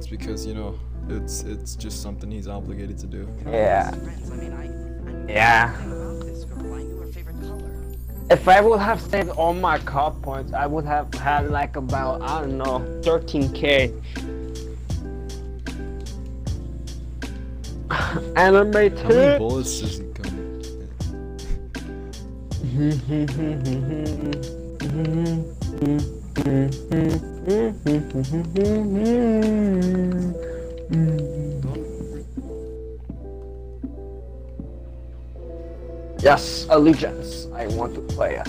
points because you know it's it's just something he's obligated to do. Yeah. Friends, I mean, I, I knew Yeah. nothing about this girl. I knew her favorite color. If I would have saved all my cop points, I would have had like about I don't know 13k. Anime How many bullets does he come? Mm-hmm. Mm-hmm. Mm-hmm. Yes, allegiance. I want to play a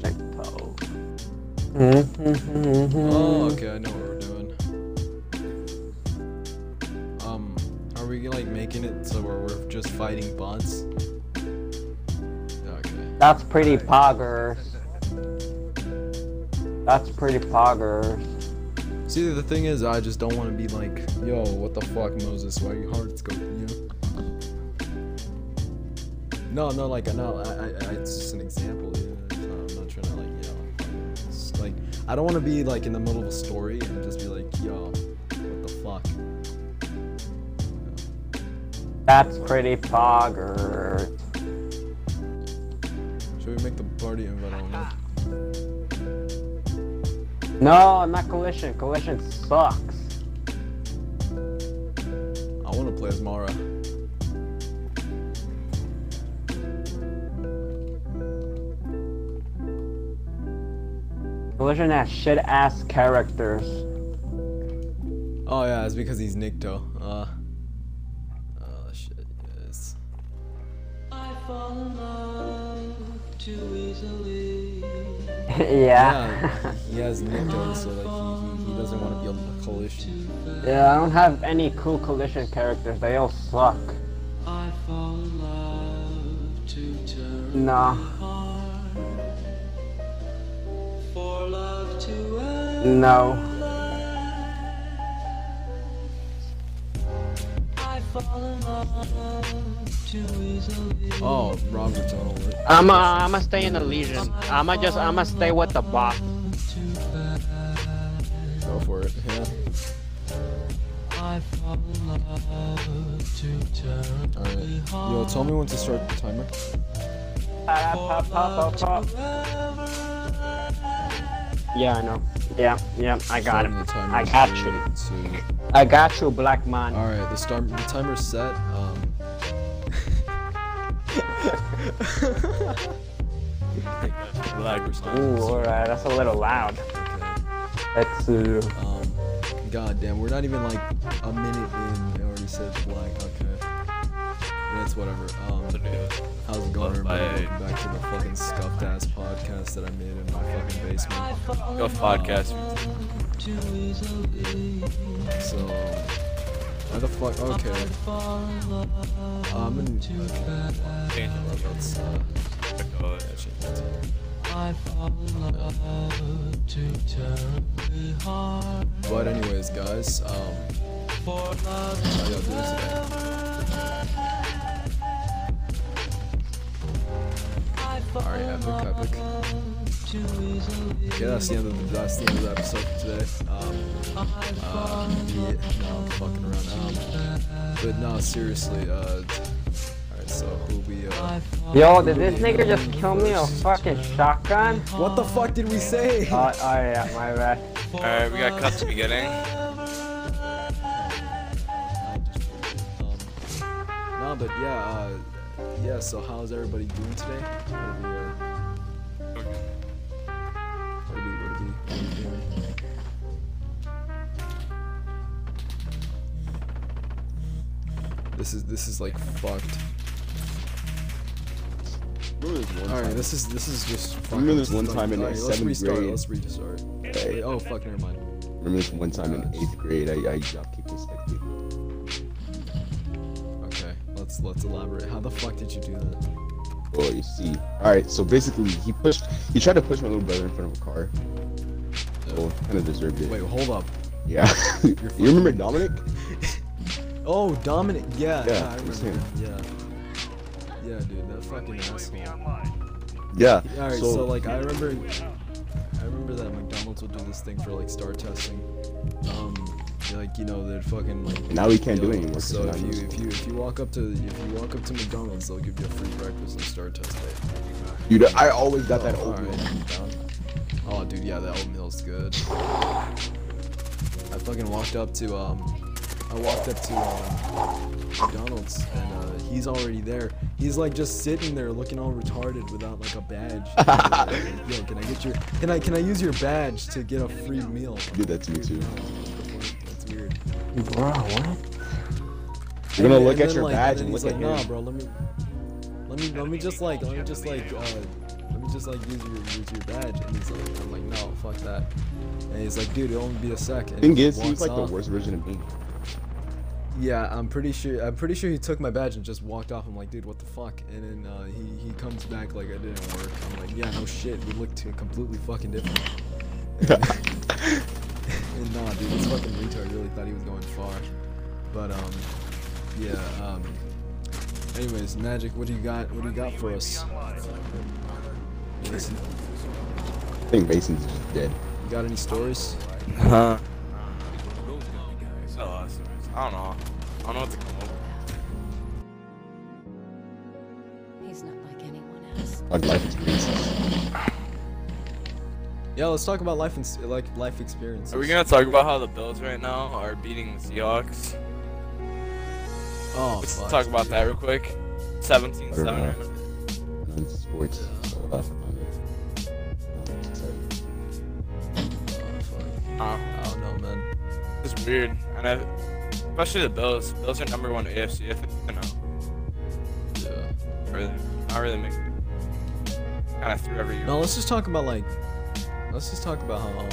Nikto. Oh, okay, I know what we're doing. Um, are we like making it so where we're just fighting bots? Okay. That's pretty poggers. That's pretty poggers. See, the thing is, I just don't want to be like, yo, what the fuck, Moses? Why your hearts go, you know? No, no, like, no, I, I, I it's just an example. I'm not trying to like, it's like, I don't want to be like in the middle of a story and just be like, yo, what the fuck? That's pretty poggers. Should we make the party invite? No, not coalition. Coalition sucks. I want to play as Mara. Coalition has shit ass characters. Oh yeah, it's because he's Nikto. Uh. Oh shit, yes. I fall in love too easily. yeah. Yeah, he has Nikto, so like he, he, he doesn't want to be on the coalition. yeah, I don't have any cool coalition characters. They all suck. I fall in love too terribly No. for love to. No. I fall in love too easily. Oh, Robert's on. I'ma I'ma stay in the Legion. I'ma just I'ma stay with the bot. Go for it. Yeah. I fall in love too terribly Alright. Yo, tell me when to start the timer. Yeah, I know. Yeah, yeah, I got Starting it. I got you. two- I got you, black man. Alright, the start the timer's set. Um. Ooh, alright, that's a little loud. Okay. Let's uh, Um God damn, we're not even like a minute in. I already said black, okay. That's whatever. Um how's it going everybody? Welcome back to the fucking scuffed ass podcast that I made in my fucking basement. Go podcast. So why the fuck okay. Um. Let's uh change I in too But anyways guys, um how y'all doing? Alright, epic, epic. Too easily. Yeah, that's the end of the that's the end of the episode for today. Um, uh, yeah, no, I'm fucking around. Um, but no, seriously. Uh, alright, so who we uh, Yo, did this nigga just kill me a fucking shotgun? what the fuck did we say? Oh, oh yeah, my bad. Alright, we got cut to beginning. Um, no, but yeah, uh, yeah. So how's everybody doing today? This is this is like fucked. This All right, this is this is just. Remember this one time in, like, right, let's seventh restart. grade? Let's restart. Wait, oh fuck, never mind. Remember this one time in eighth grade, I, I drop kicked a spectator. Okay, let's let's elaborate. How the fuck did you do that? Oh, you see. All right, so basically, he pushed, he tried to push my little brother in front of a car. So kind of deserved it. Wait, hold up. Yeah. you remember Dominic? Oh, Dominic. Yeah, Yeah, yeah, I remember. Yeah. Yeah, dude, that fucking asshole. Yeah. All right, so, like I remember, I remember that McDonald's would do this thing for like star testing. Um, like you know they're fucking like. Now we can't do it know, So if you if you if you walk up to if you walk up to McDonald's, they'll give you a free breakfast and star test day. Dude, I always got that Oh, oatmeal. alright. Down. Oh, dude, yeah, that oatmeal's good. I fucking walked up to um, I walked up to um, McDonald's and uh, he's already there. He's like just sitting there looking all retarded without like a badge. Like, Yo, can I get your can I can I use your badge to get a free meal? Did that to me too. No, what the fuck? That's weird. Bro, what? You're gonna And- look and at then, your like, badge and and look he's at like, his. nah, bro, let me, let me, let me just like, let me just like, uh, me just like use your, use your badge. And he's like, I'm like, no, fuck that. And he's like, dude, it'll only be a sec. And Thing he is, he's like off. the worst version of me. Yeah, I'm pretty sure. I'm pretty sure he took my badge and just walked off. I'm like, dude, what the fuck? And then uh, he he comes back like I didn't work. I'm like, yeah, no shit. We look completely fucking different. And, and nah, dude, this fucking retard I really thought he was going far. But um, yeah. Um. Anyways, magic. What do you got? What do you got for us? Mason, I think Mason's just dead. you got any stories? Huh? So. I don't know. I don't know what to come up with. He's not like anyone else. Like life experiences. Yeah, let's talk about life and s- like life experiences. Are we gonna talk about how the Bills right now are beating the Seahawks? Oh, Let's fuck. talk about that real quick. 17 I don't 7 know. right now. Non-sports. Uh, weird. And I, especially the Bills. Bills are number one AFC. I think, you know. Yeah. Really, not really make kind of through every year. No, let's just talk about like, let's just talk about how, um,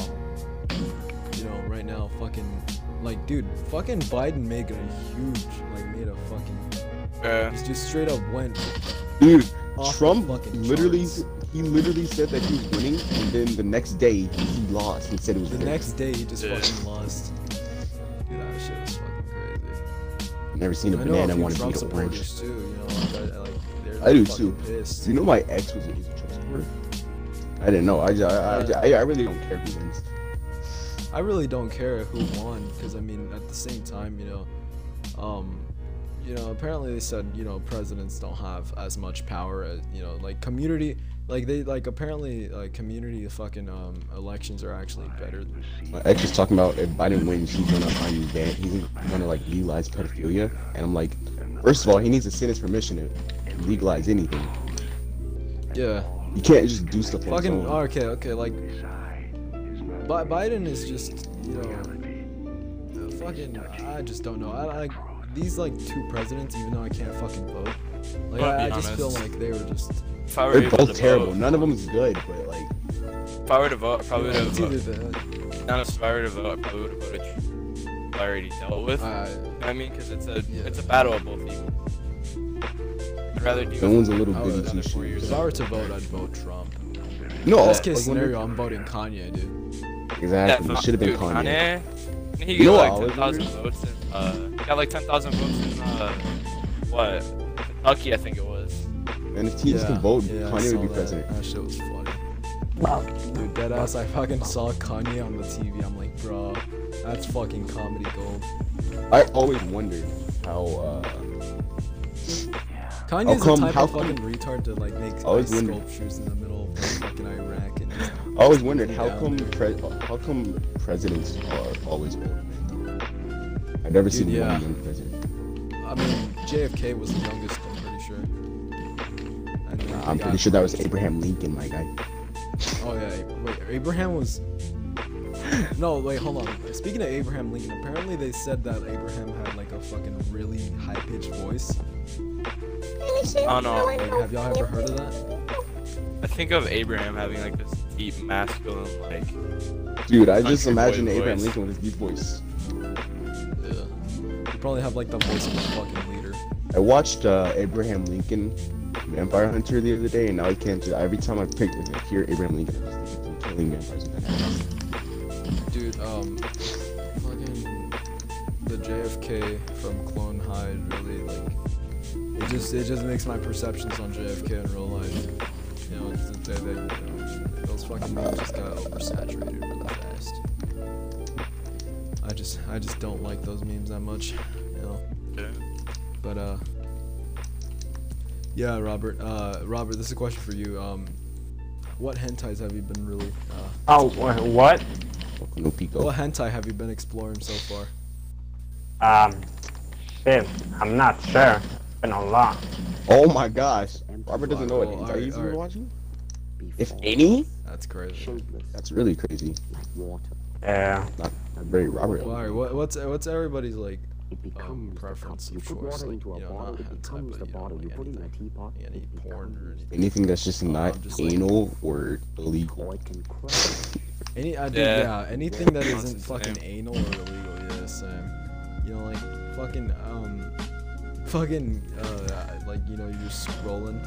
you know, right now, fucking, like, dude, fucking Biden made a huge, like, made a fucking, Yeah. he's just straight up went. Dude, Off the Trump fucking literally, charts. he literally said that he was winning, and then the next day he lost and said it was The rigged. next day, he just Yeah. fucking lost. Never seen a I a banana want to beat an orange. too. You know, like, I, like I do too. Pissed. You know my ex was a, supporter? I didn't know. I, ju- I, I, I, I really don't care who wins. I really don't care who won because I mean at the same time you know, um, you know apparently they said you know presidents don't have as much power as you know like community like they like apparently like community fucking um elections are actually better. Than, My ex was talking about if Biden wins, he's gonna find ban, he's gonna like legalize pedophilia, and I'm like, first of all, he needs to the Senate's permission to legalize anything. yeah, You can't just do stuff like fucking that. okay okay like, Bi- Biden is just you know, fucking I just don't know I, I these like two presidents even though I can't fucking vote. Like I'll I, I just feel like they were just If I were They're both to terrible. vote, None of them is good, but like, if I were to vote, probably would have voted. the Honest, if I were to vote, I probably would have voted I already dealt with. uh, You know what I mean, because it's a Yeah. it's a battle of both evils. I'd rather deal no one's a little I bitty would- two four years shoes. If I were to vote, I'd vote Trump. No, Best case was scenario, I'm voting Kanye, dude. Exactly. Yeah, It should have been dude, Kanye. He You know got I like 10,000 votes in, uh, he got like 10,000 votes in, uh, what, Kentucky, I think it was. And if teens can vote, yeah, I Kanye saw would be that. president. That shit was funny. Wow. Dude, deadass, I fucking saw Kanye on the TV. I'm like, bro, that's fucking comedy gold. I always wondered how. uh Kanye's come- the type how of come- fucking retard to like make I always ice wondered- sculptures in the middle of fucking Iraq and just I always wondered how come pre- how come presidents are always old. I've never Dude, seen yeah. one young president. I mean, JFK was the youngest, I'm pretty sure. And then I'm pretty sure that was Abraham Lincoln, my guy. Oh yeah, wait, Abraham was. No, wait, hold on. Speaking of Abraham Lincoln, apparently they said that Abraham had like a fucking really high pitched voice. Oh no, Like, have y'all ever heard of that? I think of Abraham having like this deep masculine, like, Dude, I just imagine Abraham voice. Lincoln with his deep voice. Yeah. You probably have like the voice of a fucking leader. I watched uh, Abraham Lincoln Vampire Hunter the other day, and now I can't do Every time I pick, I hear Abraham Lincoln, I just think of killing vampires with that ass. Dude, um, fucking the JFK from Clone High really like it just it just makes my perceptions on JFK in real life. You know, it's, they, they, you know, those fucking memes just got oversaturated really fast. I I just I just don't like those memes that much, you know. Yeah. But uh, yeah, Robert. Uh, Robert, this is a question for you. Um, what hentais have you been really? Uh, Oh, wha- what? No Pico. what hentai have you been exploring so far? Um, shit, I'm not sure. Been a lot. Oh my gosh. Robert doesn't know what hentai alright, he's been alright. watching? If any? That's crazy. That's really crazy. Yeah. Not, not very Robert. Well, alright, what, what's what's everybody's like It um, becomes preference the of cup. You put choice? water Like, into you a know, bottle, it becomes but the you know, bottle. You put it in a anything. teapot. Any it porn or becomes- anything. Anything that's just Uh, not just like- anal or illegal. Or it can crack. Any, I do, Yeah. yeah. anything that Sounds isn't fucking same. anal or illegal, yeah, same. You know, like fucking, um, fucking, uh, like you know, you're just scrolling,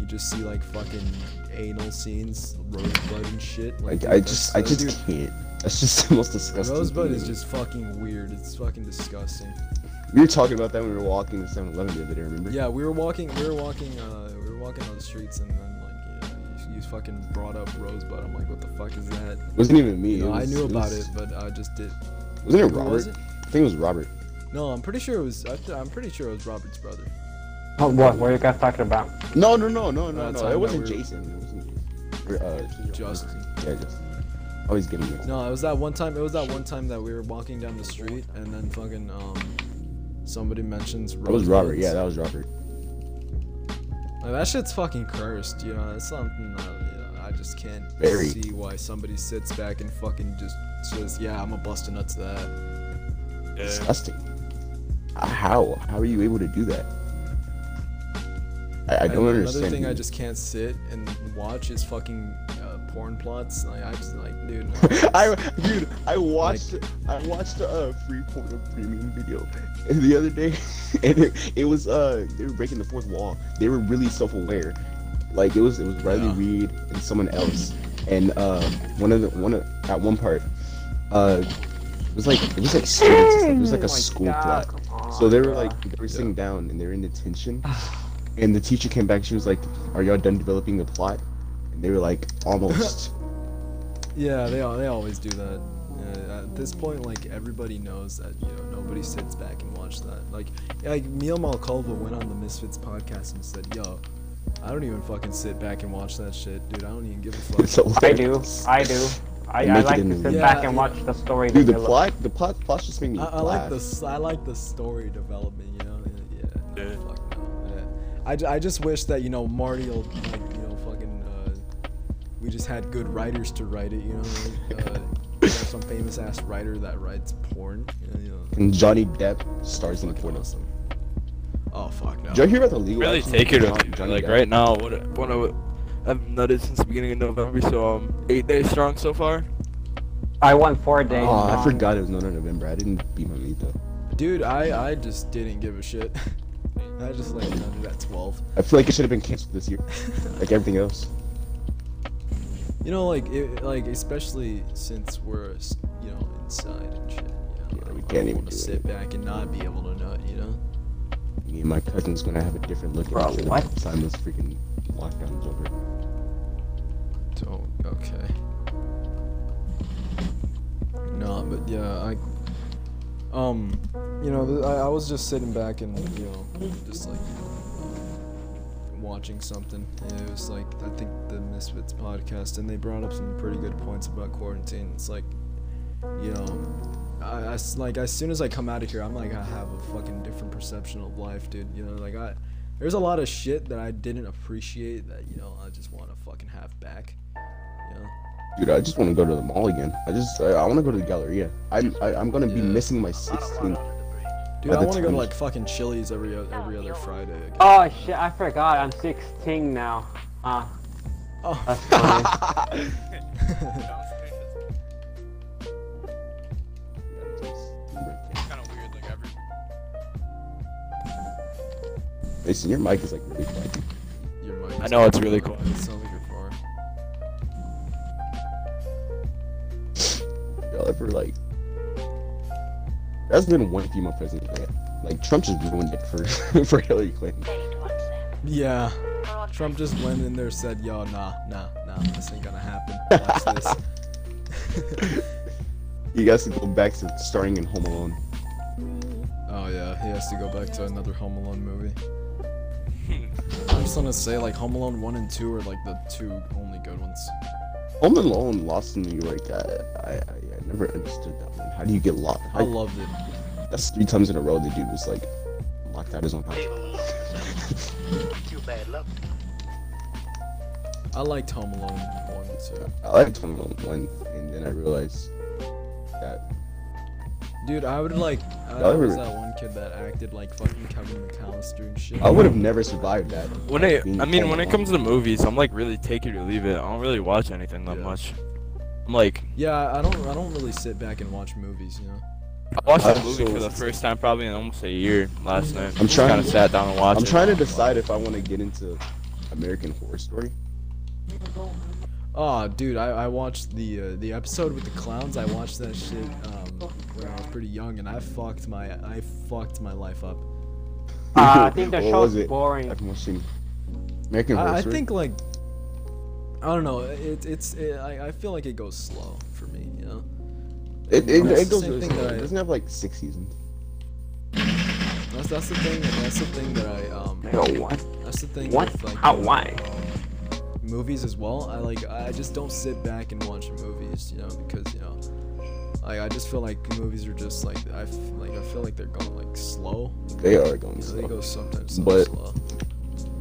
you just see like fucking anal scenes, rosebud and shit. Like, Like dude, I just I just can't. That's just the most disgusting. Rosebud thing. is just fucking weird. It's fucking disgusting. We were talking about that when we were walking to 7-Eleven the other day. Remember? Yeah, we were walking, we were walking, uh, we were walking on the streets, and then like, you know, you, you fucking brought up Rosebud. I'm like, what the fuck is that? It wasn't even me. You know, it I knew about was- it, but I just did. Wasn't it Who Robert? was it? I think it was Robert. No, I'm pretty sure it was. I th- I'm pretty sure it was Robert's brother. Oh, what? What are you guys talking about? No, no, no, no, no, no. It wasn't remember- Jason. It wasn't. or, Uh, Justin. Yeah, Justin. Always getting mixed. No, it was that one time. It was that one time that we were walking down the street, and then fucking um, somebody mentions. That was Robert. rosebuds. Yeah, that was Robert. Like, that shit's fucking cursed. You know, it's something that you know, I just can't Very. see why somebody sits back and fucking just says, "Yeah, I'm a bust a nut to that." Yeah. Disgusting. Uh, How? How are you able to do that? I, I don't Another understand. thing I just can't sit and watch is fucking porn plots. Like I just like, dude. I dude, I watched I watched a uh, free porn premium video the other day, and it, it was uh they were breaking the fourth wall. They were really self aware, like it was it was Riley Yeah. Reid and someone else, and uh one of the one of at one part, uh it was like it was like students. It was like Oh a my school God, plot. on, So they were like they were sitting down and they were in detention, and the teacher came back. She was like, "Are y'all done developing the plot?" And they were like, "Almost." Yeah, they al- they always do that. Yeah, at this point, like everybody knows that you know nobody sits back and watch that. Like like Mia Malkova went on the Misfits podcast and said, "Yo, I don't even fucking sit back and watch that shit, dude. I don't even give a It's fuck." I do. I do. I, I like to sit video. back and yeah. watch the story. Dude, the develop. plot, the plot, plots just make me I, I like laugh. the s- I like the story development. You know, yeah. Yeah. Fuck no. Yeah. I, I just wish that you know Marty will like we just had good writers to write it. You know, like, uh, we have some famous ass writer that writes porn. You know. And Johnny Depp stars in the Fucking porno. awesome. Oh fuck no. Did you hear about the legal? Really action take it John- Johnny Like Depp? right now, what what I- I've nutted since the beginning of November, so um, eight days strong so far. I won four days. Oh, I forgot it was not in November. I didn't beat my meat though. Dude, I I just didn't give a shit. I just like ended at 12. I feel like it should have been canceled this year, like everything else. You know, like it, like especially since we're you know inside and shit. You know, Yeah, we can't don't even wanna sit it. back and not be able to nut. You know. Me and my cousin's gonna have a different look Bro, at it what? by the time this freaking lockdown's over. Oh, okay. No, but yeah, I, um, you know, I, I was just sitting back and you know, just like watching something. And it was like I think the Misfits podcast, and they brought up some pretty good points about quarantine. It's like, you know, I, I like as soon as I come out of here, I'm like I have a fucking different perception of life, dude. You know, like I. There's a lot of shit that I didn't appreciate that you know I just want to fucking have back. You know? Dude, I just want to go to the mall again. I just, I, I want to go to the Galleria. I'm, I, I'm gonna be missing my 16th. Dude, I want to go to like fucking Chili's every every other Friday. Again. Oh shit! I forgot. I'm 16 now. Uh, Oh, that's funny. kind of weird, like every. Mason, your mic is like really quiet. your mic. I know, it's really quiet. It sounds like you're far. Y'all ever like? That's been one female president yet. Like Trump just ruined it for for Hillary Clinton. Yeah. Trump just went in there, said, "Yo, nah, nah, nah, this ain't gonna happen. Watch this." he has to go back to starring in Home Alone. Oh yeah, he has to go back to another Home Alone movie. I'm just gonna say like Home Alone one and two are like the two only good ones. Home Alone, Lost in New York. I, I, I never understood that one. How do you get lost? I How, loved it. that's three times in a row. The dude was like locked out his own house. Too bad luck. I liked Home Alone one and two. I liked Home Alone one, and then I realized that Dude, I would like. I Y'all was that one kid that acted like fucking Kevin McAllister and shit. I would have never survived that. When it, I mean, when it comes to movies, I'm like really take it or leave it. I don't really watch anything that Yeah. much. I'm like, Yeah, I don't. I don't really sit back and watch movies. You know. I watched a I'm movie so- for the first time probably in almost a year last night. I'm trying- kind of sat down and watched I'm it. trying to decide if I want to get into American Horror Story. Oh, dude, I, I watched the uh, the episode with the clowns. I watched that shit um, when I was pretty young, and I fucked my I fucked my life up. Uh, I think the What show's was boring. I've been American Horror I, I think like I don't know. It, it's it, I, I feel like it goes slow for me. You know. it, it, it goes. really slow. I- It doesn't have like six seasons. That's that's the thing. That's the thing that I um. Nigga, what? That's the thing What? with like How? uh, Why? movies as well. I like I just don't sit back and watch movies, you know, because you know, like I just feel like movies are just like I f- like I feel like they're going like slow. They are going slow. They go sometimes so But- slow.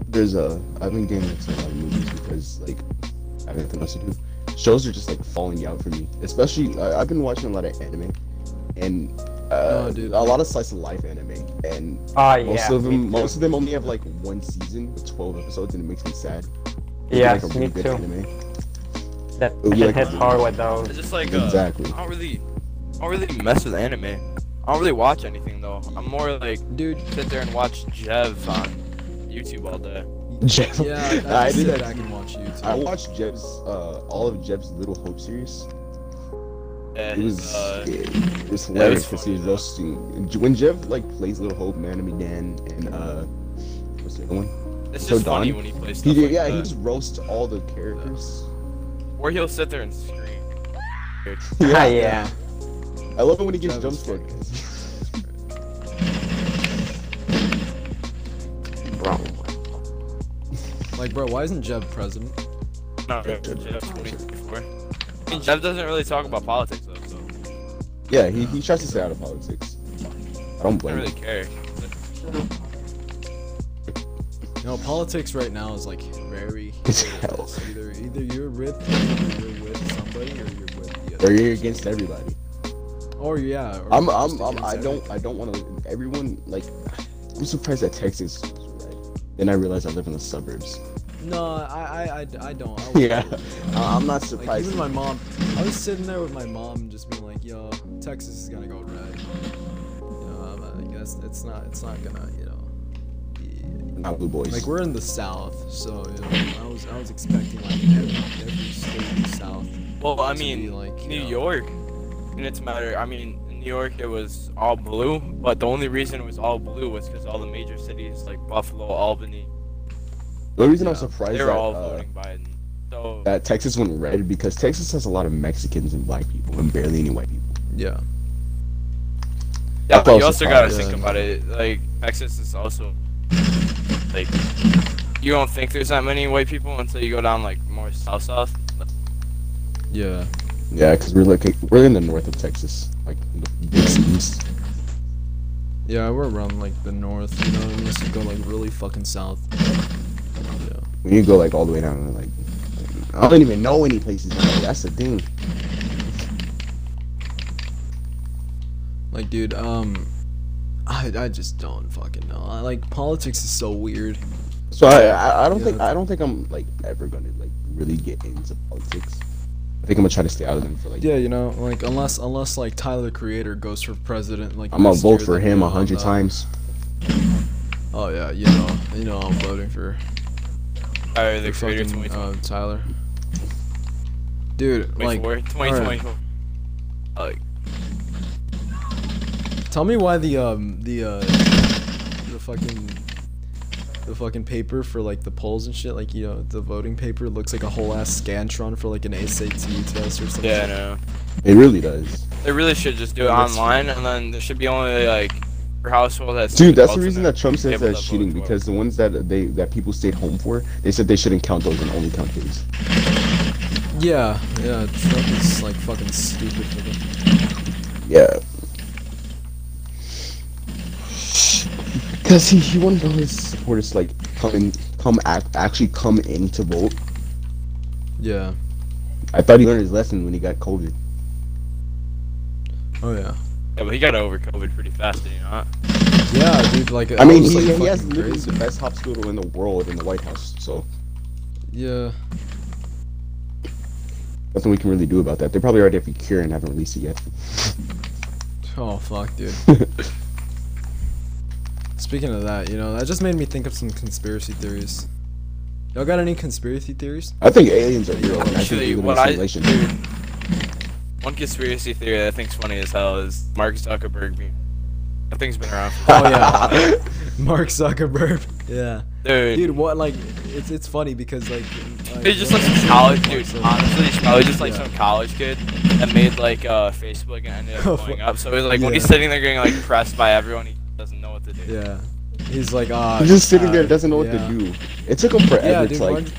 There's a. I've been getting into a lot of movies because like I have nothing else to do. Shows are just like falling out for me. Especially I, I've been watching a lot of anime, and uh, Oh, dude. a lot of slice of life anime, and Oh yeah. most of me them too. most of them only have like one season with 12 episodes, and it makes me sad. Yeah, like a me really good too. anime. That It would be shit like- hits hard with those. It's just like uh, Exactly. I don't really, I don't really mess with anime. I don't really watch anything though. I'm more like Dude, sit there and watch Jev on YouTube all day. Jev. yeah, I, I I did that. I can watch YouTube. I watched Jev's uh, all of Jev's Little Hope series. And, It was uh, it, it was hilarious because he funny, was roasting when Jeff like plays Little Hope, Man of Medan, and uh, what's the other one? it's so just funny Don- when he plays He like yeah, that. he just roasts all the characters. Or he'll sit there and scream. Ah, yeah. I love it when he gets That jump was scared. Bro. Like, bro, why isn't Jev president? Not really. Jev 2024. I mean, Jev doesn't really talk about politics though, so Yeah, he, he tries to stay out of politics. I don't I blame don't really him. care. You know, politics right now is like very. It's hell. Either either you're with either you're with somebody or you're with the Or you're against everybody. Or yeah. Or I'm I'm, I'm I don't I don't want to everyone like I'm surprised that Texas was red. Then I realized I live in the suburbs. No, I I I, I don't. I would- Yeah, I- uh, I'm not Like surprised. even my mom, I was sitting there with my mom and just being like, "Yo, Texas is gonna go red." You know, I'm, I guess it's not, it's not gonna, you know, be, not blue boys. like we're in the South, so you know, I was, I was expecting like every, every state in the South. Well, I to be, mean, like, you New know- York. And it's a matter. I mean, in New York it was all blue, but the only reason it was all blue was because all the major cities like Buffalo, Albany, the only reason I'm surprised they that, all uh, voting Biden. So that Texas went red because Texas has a lot of Mexicans and black people and barely any white people. Yeah. yeah, I but you also gotta surprised. think about it. Like Texas is also like you don't think there's that many white people until you go down like more south south. Yeah. Yeah, because we're like we're in the north of Texas, like in the big cities. Yeah, we're around like the north, you know, unless you go like really fucking south. Yeah. When you go like all the way down, like I don't even know any places. Down there. That's the thing. Like, dude, um, I, I just don't fucking know. I, like, politics is so weird. So I I, I don't Yeah, think I don't think I'm like ever gonna like really get into politics. I think I'm gonna try to stay out of them for like. Yeah, you know, like unless unless like Tyler the Creator goes for president, like I'm gonna vote year, for him a hundred times. Oh yeah, you know, you know, I'm voting for, Or the for creator fucking 2024. uh, Tyler. Dude, like, 2024. Like tell me why the um the uh the fucking the fucking paper for like the polls and shit, like you know, the voting paper looks like a whole ass scantron for like an SAT test or something. yeah, I know. It really does. They really should just do it That's- online, and then there should be only like per household that's. Dude, that's the reason that Trump says able that's cheating because the ones that they that people stayed home for, they said they shouldn't count those and only count these. Yeah, yeah. Trump is like fucking stupid for them. Yeah. Cause he, he wanted all his supporters to, like come in, come act, actually come in to vote. Yeah. I thought he learned his lesson when he got COVID. Oh yeah. Yeah, but he got over COVID pretty fast, did he not? Yeah, dude. Like I mean, was, he, like, he has literally crazy. the best hospital in the world in the White House, so Yeah. nothing we can really do about that. They probably already have a cure and haven't released it yet. Oh fuck, dude. Speaking of that, you know, that just made me think of some conspiracy theories. Y'all got any conspiracy theories? I think aliens are real, and I think Actually, we live in what a I simulation. dude, one conspiracy theory that I think's funny as hell is Mark Zuckerberg being. That thing's been around for Oh yeah, Mark Zuckerberg. Yeah, dude. dude. What like it's it's funny because like. like He's just like some college dude. Zuckerberg- Honestly, he's probably just like Yeah. some college kid that made like uh Facebook and ended up fu- blowing up. So it's like when he's sitting there getting like pressed by everyone, he doesn't know what to do. Yeah, he's like ah. He's just sitting there, doesn't know what to do. It took him forever Yeah, dude. to like Mark,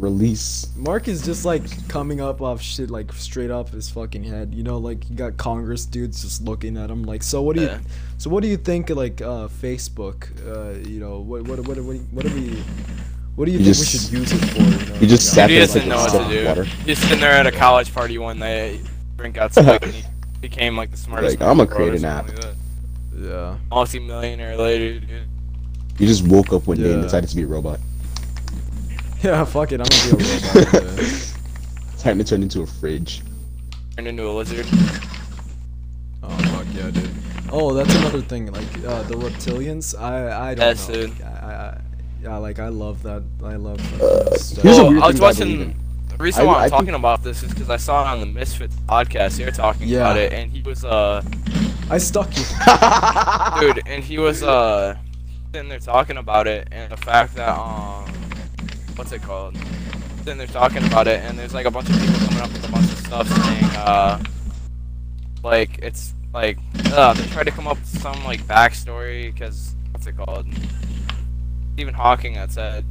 release. Mark is just like coming up off shit like straight off his fucking head. You know, like you got Congress dudes just looking at him like, so what do you, Yeah. so what do you think like uh, Facebook? Uh, you know, what what what what, what do we, what do you He think just- we should use it for? You know? he just sat there like know a what to do. water. He's sitting there at a college party one night, drink got sick, and he became like the smartest. Like, I'ma the world or create an app. like that. Yeah. Multi-millionaire later, dude. He just woke up one day and decided to be a robot. Yeah, fuck it. I'm gonna be a robot. man. Time to turn into a fridge. Turn into a lizard. Oh fuck yeah, dude. Oh, that's another thing. Like uh, the reptilians. I I don't Yes, know. dude. I, I, I yeah, like I love that. I love that Uh, stuff. Here's a weird I was thing I watching. The reason I- why I'm I think- talking about this is because I saw it on the Misfits podcast. They were talking Yeah. about it, and he was uh, I stuck you. dude, and he was uh, sitting there talking about it, and the fact that um, what's it called? Sitting there talking about it, and there's like a bunch of people coming up with a bunch of stuff saying uh, like it's like uh, they tried to come up with some like backstory because what's it called? Stephen Hawking had said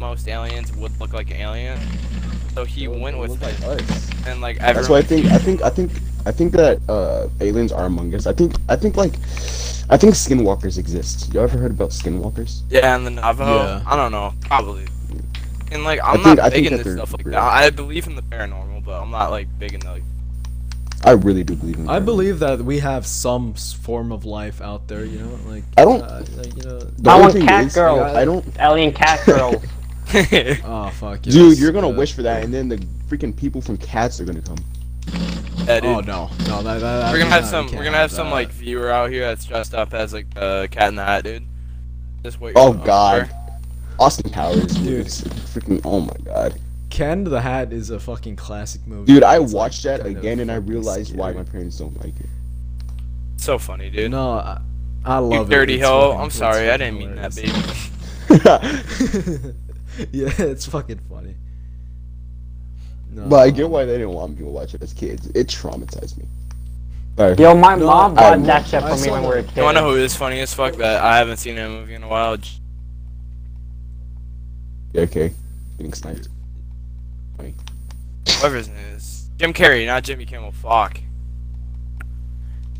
most aliens would look like an alien, so he went with Look it, like us. and like everyone... That's why I think I think I think I think that uh, aliens are among us. I think I think like I think skinwalkers exist. You ever heard about skinwalkers? Yeah, and the Navajo. Yeah. I don't know, probably. And like I'm think- not I big think that into stuff like real. that. I believe in the paranormal, but I'm not like big into like. I really do believe in. I them. believe that we have some form of life out there. You know, like I don't- Uh, like, you know. The I want thing cat is, girls. I don't. Alien cat girl. Oh fuck. Dude, you're gonna uh, wish for that, and then the freaking people from Cats are gonna come. yeah, dude. Oh no, no, that, that, we're gonna have we some. We're gonna have some like viewer out here that's dressed up as like a cat in the hat, dude. Just wait. Oh God, Austin Powers, dude. Dude. Freaking. Oh my God, Ken the Hat is a fucking classic movie. dude. I It's, like, watched that again, and I fucking realized why my parents don't like it. So funny, dude. No, I, I you love it. dirty It's hoe. I'm sorry, I didn't mean that, hilarious. baby. yeah, it's fucking funny. No, but I get why they didn't want me to watch it as kids. It traumatized me. Alright. Yo, my No, mom I- bought that shit for me when we were kids. You wanna know who is funny as fuck that I haven't seen a movie in a while? J- Yeah, okay. Getting sniped. Whoever his name is. Jim Carrey, not Jimmy Kimmel. Fuck.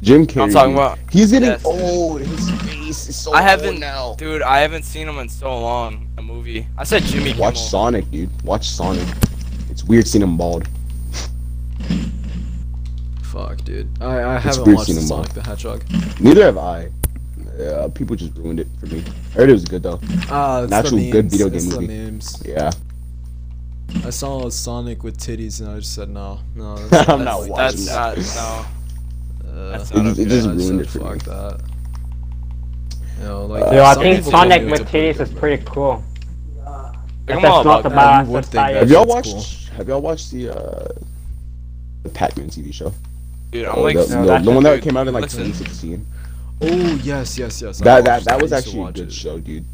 Jim Carrey. I'm talking about. He's getting Yes. old. His face is so I haven't old now. Dude, I haven't seen him in so long. A movie. I said Jimmy Kimmel. Watch Sonic, dude. Watch Sonic. It's weird seeing him bald. Fuck, dude. I, I haven't weird watched seeing them Sonic the Hedgehog. Neither have I. Yeah, people just ruined it for me. I heard it was good though. Ah, it's An actual the memes. good video game it's movie. the memes. Yeah. I saw Sonic with titties and I just said no, no. I'm That's, not That's, watching that's that. not. No. Uh, That's It not just, it just ruined it for me. fuck that. You know, like, Uh, Yo, I think Sonic do with it's a pretty titties is pretty cool. Like, If I'm that's not the that. bad You would think society. that Have y'all shit's watched? Have y'all watched the uh, the Pac-Man TV show? Dude, I'm Oh, like. the, No, the- the one that came out in like listen. 2016. Oh yes, yes, yes. I That that that was I used to actually a good it. show, dude.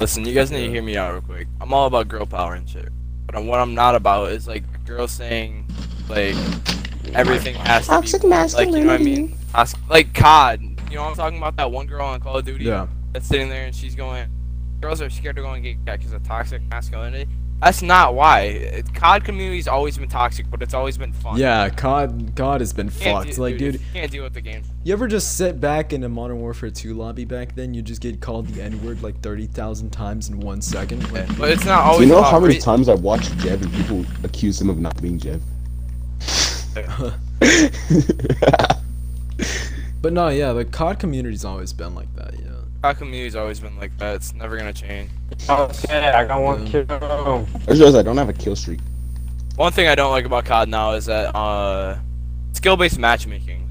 Listen, you guys need to hear me out real quick. I'm all about girl power and shit. But I'm- what I'm not about is like girls saying, like, everything has to Toxic be like you know what I masculinity. mean? Toxic, like COD. You know what I'm talking about? That one girl on Call of Duty Yeah. that's sitting there and she's going, girls are scared to go and get cat because of toxic masculinity. That's not why. It- COD community's always been toxic, but it's always been fun. Yeah, COD, COD has been You fucked. do- Like, if dude, you can't deal with the game. you ever just sit back in a Modern Warfare 2 lobby back then? You just get called the N word like 30,000 times in one second. Like, But it's not Do always. you know how many times I've watched Jev and people accuse him of not being Jev? but no, yeah, the COD community's always been like that, yeah. know. COD community's always been like that. It's never gonna change. Okay, I got one Yeah. kill. I just realized I don't have a kill streak. One thing I don't like about COD now is that uh, skill-based matchmaking.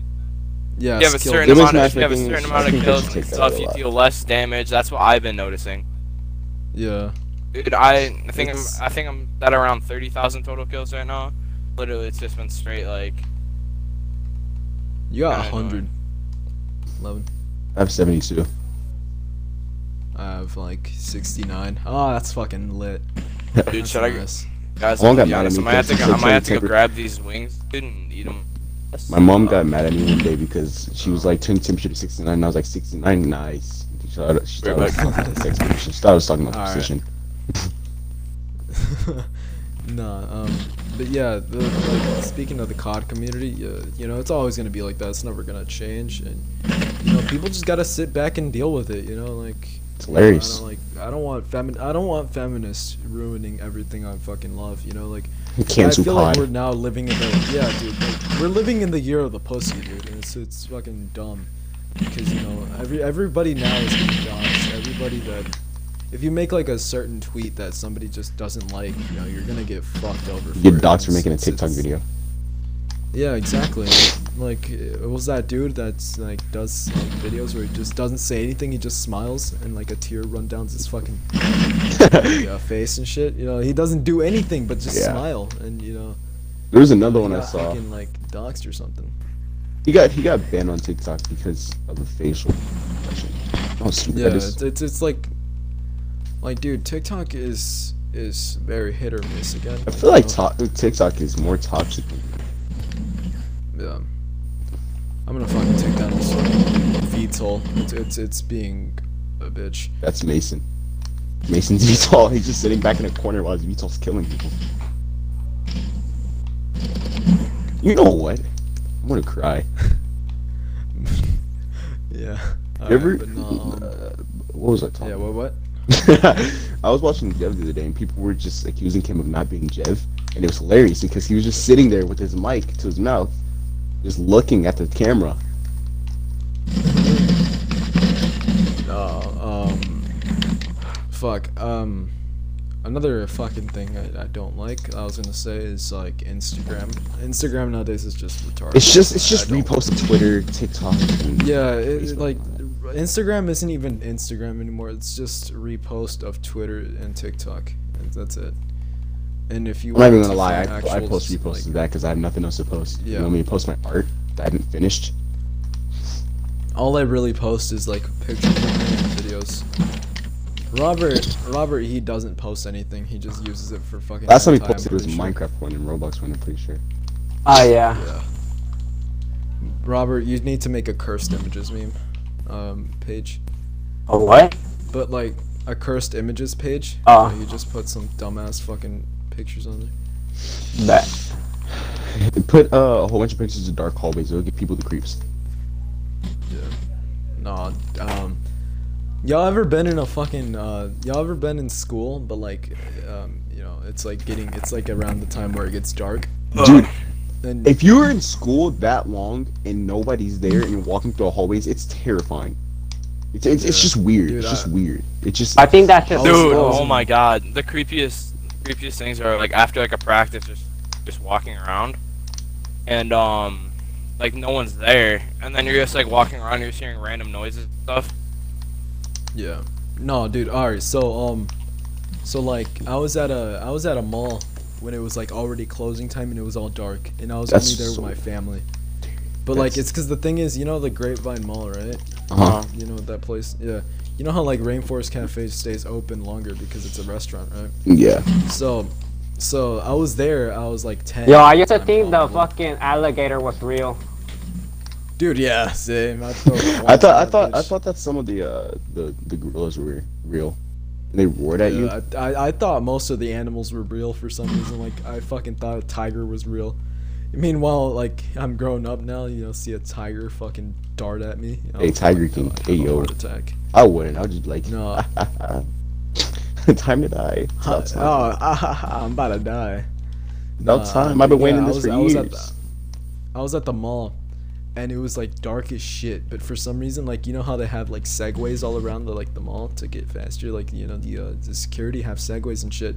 Yeah, you have a certain amount of, you have a certain amount of kills should and stuff. You lot. deal less damage. That's what I've been noticing. Yeah. Dude, I, I think It's- I'm I think I'm at around thirty thousand total kills right now. Literally, it's just been straight like. You got Kinda 100. 11. I have 72. I have like 69. Oh, that's fucking lit. Dude, That's should I nice. guys? Mom I'm got gonna mad at honest, I me might have to go, I might have to go grab these wings, dude, and eat them. My mom got mad at me one day because she was like, turn temperature to 69, and I was like, 69, nice. She thought, she thought, I was talking about sex position. She thought I was talking about Alright. position. nah, um, but yeah, the, like, speaking of the COD community, uh, you know, it's always gonna be like that. It's never gonna change, and you know, people just gotta sit back and deal with it. You know, like It's you know. I don't like, I don't want femin, I don't want feminists ruining everything I fucking love. You know, like I Cancel feel like we're now living in the yeah, dude. Like, we're living in the year of the pussy, dude, and it's it's fucking dumb. Because you know, every everybody now is getting doxxed. Everybody that if you make like a certain tweet that somebody just doesn't like, you know, you're gonna get fucked over. You get it. doxxed for making a TikTok it's- video. Yeah, exactly. Like, it was that dude that's like does like, videos where he just doesn't say anything. He just smiles and like a tear run down his fucking uh, face and shit. You know, he doesn't do anything but just Yeah. smile and you know. There's another one I saw. Fucking, like doxed or something. He got he got banned on TikTok because of the facial expression. Oh, Yeah, is. it's, it's it's like, like dude, TikTok is is very hit or miss again. I feel like to- TikTok is more toxic. Yeah. I'm gonna fucking take down this VTOL. It's it's it's being a bitch. that's Mason. Mason's VTOL. He's just sitting back in a corner while his VTOL's killing people. You know what? I'm gonna cry. Yeah. Ever? Alright, but no, um, uh, what was I talking? yeah. What what? I was watching Jev the other day, and people were just accusing him of not being Jev, and it was hilarious because he was just sitting there with his mic to his mouth, just looking at the camera. Uh, um. Fuck. Um. Another fucking thing I, I don't like. I was gonna say is like Instagram. Instagram nowadays is just retarded. It's just it's just don't- repost to Twitter, TikTok. And Yeah, it, Facebook. like Instagram isn't even Instagram anymore. It's just repost of Twitter and TikTok, and that's it. And if you I'm not even want gonna to lie, I, I actual, post reposts like, that because I have nothing else to post. You Yeah. want me to post my art that I haven't finished? all I really post is like pictures and videos. Robert, Robert, he doesn't post anything. He just uses it for fucking. Last time he hentai, I'm posted was sure. Minecraft one and Roblox one. I'm pretty sure. Oh yeah. Yeah. Robert, you need to make a cursed images meme, um, page, A what? but like a cursed images page. Oh. where you just put some dumbass fucking pictures on there. Bet. Put uh, a whole bunch of pictures of dark hallways. It'll give people the creeps. Yeah. No, um, y'all ever been in a fucking uh, y'all ever been in school, but like, um, you know, it's like getting, it's like around the time where it gets dark. Dude, And if you're in school that long and nobody's there and you're walking through the hallways, it's terrifying. It's, it's, it's just weird. Dude, it's just I- weird. It's just I think that's just Dude, I oh my god, the creepiest, creepiest things are like after like a practice, just just walking around, and um, like no one's there, and then you're just like walking around, you're just hearing random noises and stuff. yeah, no, dude. All right, so um, so like I was at a I was at a mall when it was like already closing time and it was all dark, and I was That's only there so- with my family. But like, That's- it's because the thing is, you know, the Grapevine Mall, right? uh-huh. You know that place? Yeah. You know how like Rainforest Cafe stays open longer because it's a restaurant, right? yeah. So, so I was there. I was like ten. Yo, I used to I'm think the probably- fucking alligator was real. Dude, yeah, same. I, thought I thought I thought I thought that some of the uh the the gorillas were real. They roared at you. Yeah, I, I, I thought most of the animals were real for some reason. Like I fucking thought a tiger was real. Meanwhile, like I'm growing up now, you know, see a tiger fucking dart at me. I Hey, was Tiger like, King, "Oh, hey, yo." Heart attack. I wouldn't. I would just like No. time to die. Huh, time. oh, I'm about to die. No time. I've been yeah, waiting I this was- for I was years. at the- I was at the mall, and it was like dark as shit. But for some reason, like you know how they have like segways all around the like the mall to get faster. Like you know the uh, the security have segways and shit.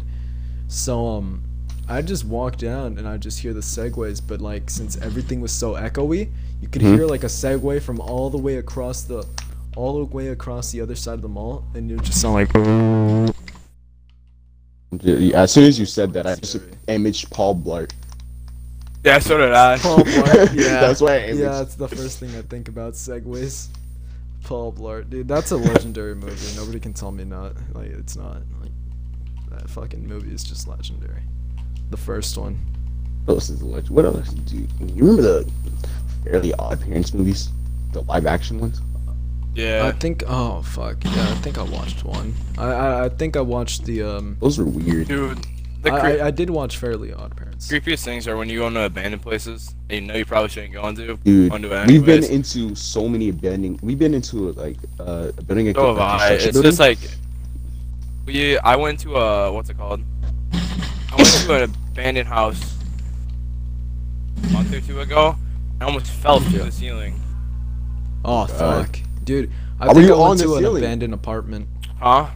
So um, I just walk down and I just hear the segways. But like since everything was so echoey, you could Mhm. hear like a segway from all the way across the, all the way across the other side of the mall, and it just sound like. As soon as you said that, I just imaged Paul Blart. Yeah, so did I. Paul Blart, yeah. That's why I imaged. Yeah, that's the first thing I think about. Segways. Paul Blart, dude, that's a legendary movie. Nobody can tell me not. Like, it's not. Like, that fucking movie is just legendary. The first one. What else is legend? What else do you, you remember the Fairly Odd Parents movies, the live action ones? Yeah. I think. Oh fuck. Yeah, I think I watched one. I I, I think I watched the um. Those were weird. Dude, I, I, I did watch Fairly Odd Parents. Creepiest things are when you go into abandoned places and you know you probably shouldn't go into. Dude, Onto it we've been into so many abandoned. We've been into like uh, a building. So have a I. construction It's building. just like we. I went to a what's it called? I went to an abandoned house a month or two ago. I almost fell through the ceiling. Oh God. fuck, dude. I Are think you I went on the to an ceiling? abandoned apartment. Huh?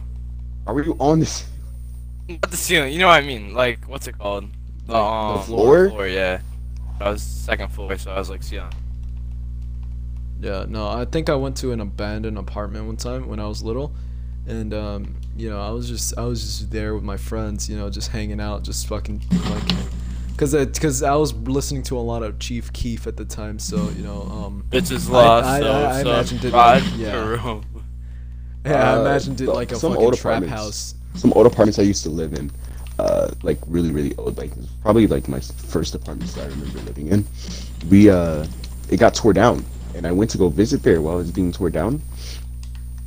Are you on this? Not the ceiling. You know what I mean? Like what's it called? The, um, floor? Floor. Yeah. I was second floor, so I was like, ceiling. Yeah, no, I think I went to an abandoned apartment one time when I was little, and um, you know, I was just I was just there with my friends, you know, just hanging out, just fucking like, cause it, cause I was listening to a lot of Chief Keef at the time, so you know, um, Bitches lost. I- so, I- I so imagined it ride like- yeah. room. yeah, I Uh, imagined it the- like a some fucking old trap house. Some old apartments I used to live in, uh, like really really old, like probably like my first apartments that I remember living in. We uh, it got tore down, and I went to go visit there while it was being tore down,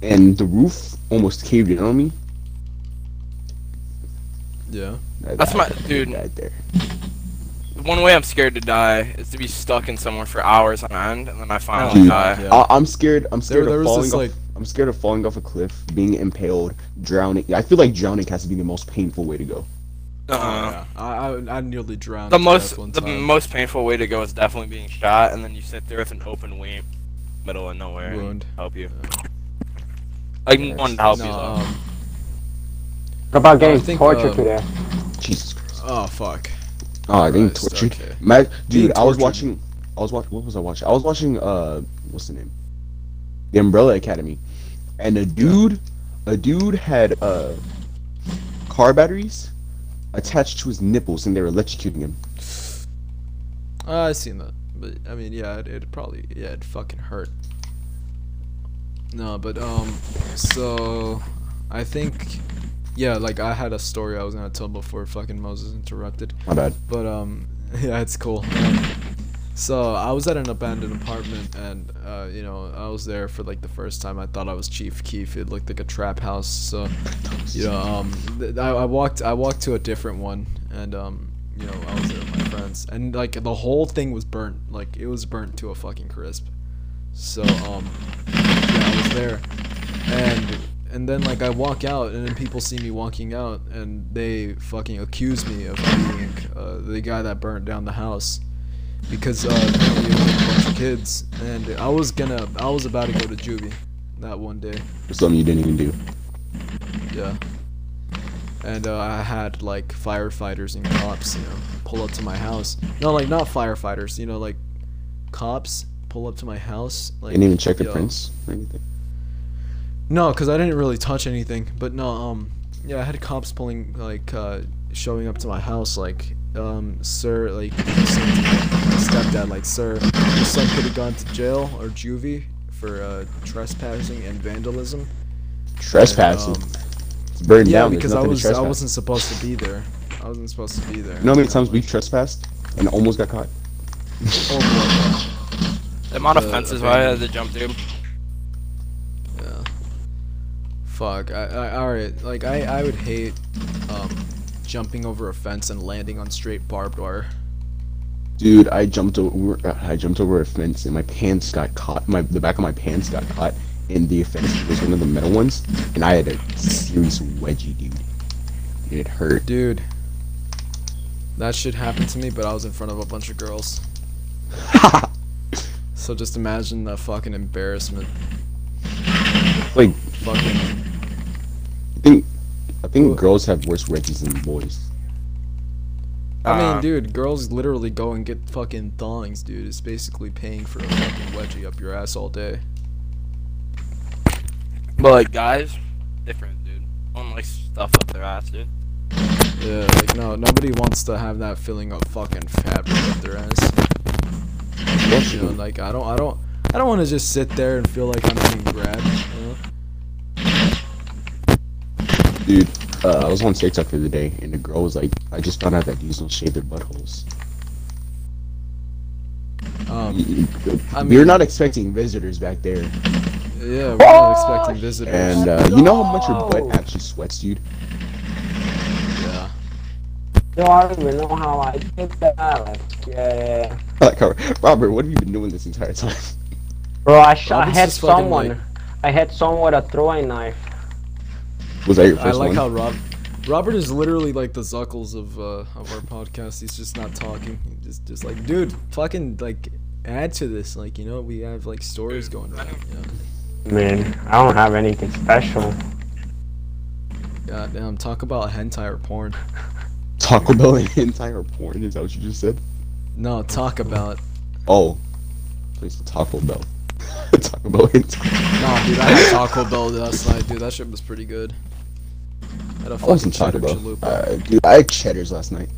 and the roof almost caved in on me. Yeah. I- That's my- dude. died there. One way I'm scared to die is to be stuck in somewhere for hours on end, and then I finally Dude, die. yeah. I, I'm scared. I'm scared there of was falling this, off. like- I'm scared of falling off a cliff, being impaled, drowning. I feel like drowning has to be the most painful way to go. Uh, yeah. I, I I nearly drowned. The most the time. most painful way to go is definitely being shot, and then you sit there with an open wound, middle of nowhere, and Wound. help you. I Yes. one to help No, you though. um, What about getting think, tortured uh, to death? Jesus Christ. oh fuck. Oh, I think Christ, tortured. okay. Ma- Being dude, I was tortured. watching. I was watching. What was I watching? I was watching. Uh, what's the name? The Umbrella Academy, and a dude, a dude had uh, car batteries attached to his nipples, and they were electrocuting him. Uh, I seen that, but I mean, yeah, it, it probably yeah, it fucking hurt. No, but um, so I think, yeah, like I had a story I was gonna tell before fucking Moses interrupted, My bad. but um, yeah, it's cool. So I was at an abandoned apartment, and uh, you know, I was there for like the first time. I thought I was Chief Keef. It looked like a trap house. So, you know, um, th- I, I walked, I walked to a different one, and um, you know, I was there with my friends, and like the whole thing was burnt. Like it was burnt to a fucking crisp. So, um, yeah, I was there, and and then like I walk out, and then people see me walking out, and they fucking accuse me of being uh, the guy that burnt down the house because uh, it was a bunch of kids, and I was gonna, I was about to go to juvie that one day. For something you didn't even do. Yeah. And uh, I had like firefighters and cops, you know, pull up to my house. No, like not firefighters, you know, like cops pull up to my house. Like, Didn't even check the yo. prints or anything. No, because I didn't really touch anything. But no, um, yeah, I had cops pulling, like, uh, showing up to my house, like, um, sir, like, saying to stepdad, like, sir, your son could have gone to jail or juvie for uh, trespassing and vandalism. Trespassing. And, um, it's burned yeah, down. There's because I nothing to was I wasn't supposed to be there. I wasn't supposed to be there. You know how many times we trespassed and almost got caught? Oh The amount of The fences where I had to jump through. Yeah. Fuck. I, I alright. Like I I would hate um jumping over a fence and landing on straight barbed wire. Dude, I jumped over. Uh, I jumped over a fence and my pants got caught. My the back of my pants got caught in the fence. It was one of the metal ones, and I had a serious wedgie, dude. It hurt. Dude. That shit happened to me, but I was in front of a bunch of girls. So just imagine the fucking embarrassment. like Fucking. I think I think girls have worse wedgies than boys. I mean, Uh, dude, girls literally go and get fucking thongs, dude. It's basically paying for a fucking wedgie up your ass all day. But like guys, different, dude. One like stuff up their ass, dude. Yeah, like no, nobody wants to have that feeling of fucking fabric up their ass. You know, like I don't, I don't, I don't want to just sit there and feel like I'm being grabbed. You know? Dude, uh, I was on TikTok the other day, and the girl was like, "I just found out that these don't shave their buttholes." Um, Y- y- I We're mean- not expecting visitors back there, yeah, we're not expecting visitors. and uh, you know how much your butt actually sweats, dude. yeah. Yo, I don't even know how I did that. Let's get it. Like, Robert, what have you been doing this entire time? Bro, I shot. I Robert's had just fucking, someone. like- I had someone with a throwing knife. Was that your I like one? how Rob, Robert is literally like the Zuckles of uh, of our podcast. He's just not talking. He's just just like, dude, fucking like add to this. Like, you know, we have like stories going around. You know? Man, I don't have anything special. God damn, talk about hentai or porn. Taco Bell and entire porn. Is that what you just said? No, talk about. Oh, place Taco Bell. Taco Bell hentai. Nah, dude, I had Taco Bell last night, dude. That shit was pretty good. I had a I fucking wasn't cheddar Bell. chalupa. Uh, dude, I had cheddars last night.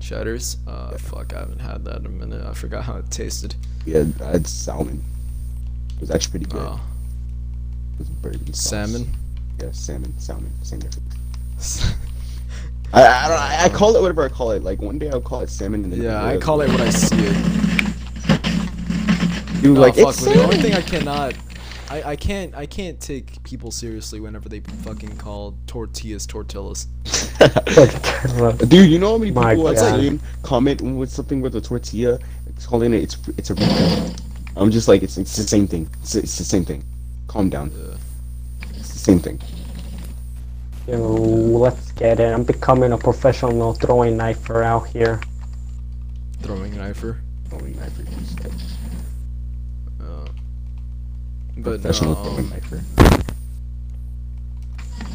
Cheddars? Uh, fuck, I haven't had that in a minute. I forgot how it tasted. Yeah, I had salmon. It was actually pretty good. Oh, It was bourbon sauce. salmon? Yeah, salmon, salmon, same difference. I, I don't. I, I call it whatever I call it. Like one day I'll call it salmon, and then yeah, I call it what I see it. You No, like fuck, it's but the only thing I cannot, I, I can't, I can't take people seriously whenever they fucking call tortillas tortillas. Dude, you know how many people My I've God. seen comment with something with a tortilla, calling it it's it's a burrito. I'm just like it's it's the same thing. It's, it's the same thing. Calm down. Yeah. It's the same thing. Yo, let's get it. I'm becoming a professional throwing knifer out here. Throwing knifer. Throwing I forget. Uh, but Professional no, throwing um.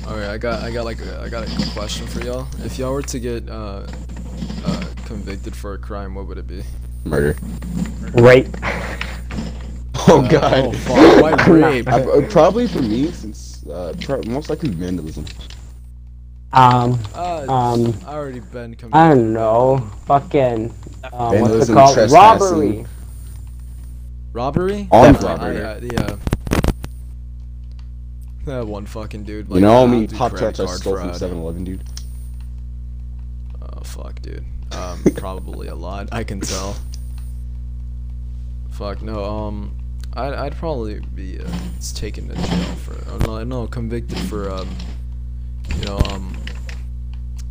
Alright, I got I got like a, I got a question for y'all. If y'all were to get uh, uh, convicted for a crime, what would it be? Murder. Rape. Oh Uh, god. Oh fuck! Why rape? I, uh, probably for me, since uh, pro- most likely vandalism. Um, Uh, um, I already been convicted. I don't know. Fucking, uh, what's it Vandalism, called? trespassing. Robbery. Robbery? Armed Uh, robbery. I- I- yeah. That one fucking dude. you know how I'll many Pop Tarts I stole from fraud. 7-Eleven, dude? Oh fuck, dude. Um, probably a lot. I can tell. Fuck no. Um, I'd I'd probably be uh, taken to jail for oh, no no convicted for um, you know um,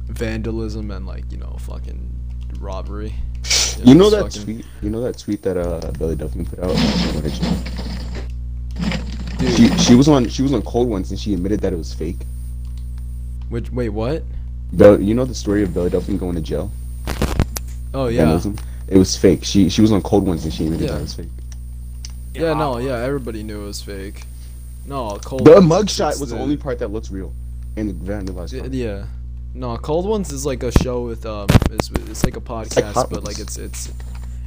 vandalism and like you know fucking robbery. You know that fucking- tweet? You know that tweet that uh Belle Delphine put out? What did you- Dude, She she was on she was on Cold Ones and she admitted that it was fake. which wait what? Bell, you know the story of Belle Delphine going to jail? Oh yeah. Vandalism? It was fake. She she was on Cold Ones and she admitted Yeah. that it was fake. Yeah, no, yeah, everybody knew it was fake. No, cold. The mugshot was the the- only part that looks real, and the vandalized. Part. Yeah. No, Cold Ones is like a show with um it's, it's like a podcast Hot but like it's it's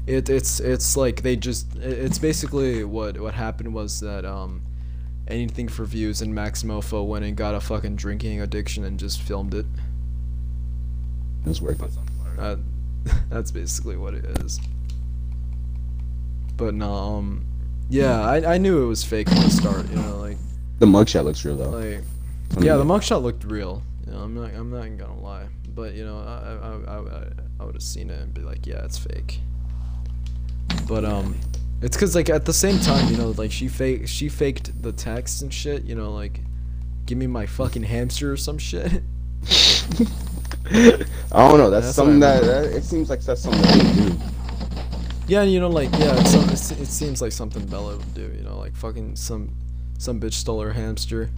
it it's it's like they just it's basically what what happened was that um anything for views and Max Moefoe went and got a fucking drinking addiction and just filmed it. It was worth it. Uh, that's basically what it is. But no, um yeah, I I knew it was fake from the start, you know, like The mugshot looks real though. like yeah, the mugshot looked real. You know, I'm not I'm not gonna lie. but you know, I I I, I, would have seen it and be like, yeah, it's fake. But um, it's cause like at the same time, you know, like she fake she faked the text and shit. You know, like, give me my fucking hamster or some shit. I don't know. That's, That's something that, that it seems like that's something that they do. Yeah, you know, like yeah, it's some, it's, it seems like something Bella would do. You know, like fucking some some bitch stole her hamster.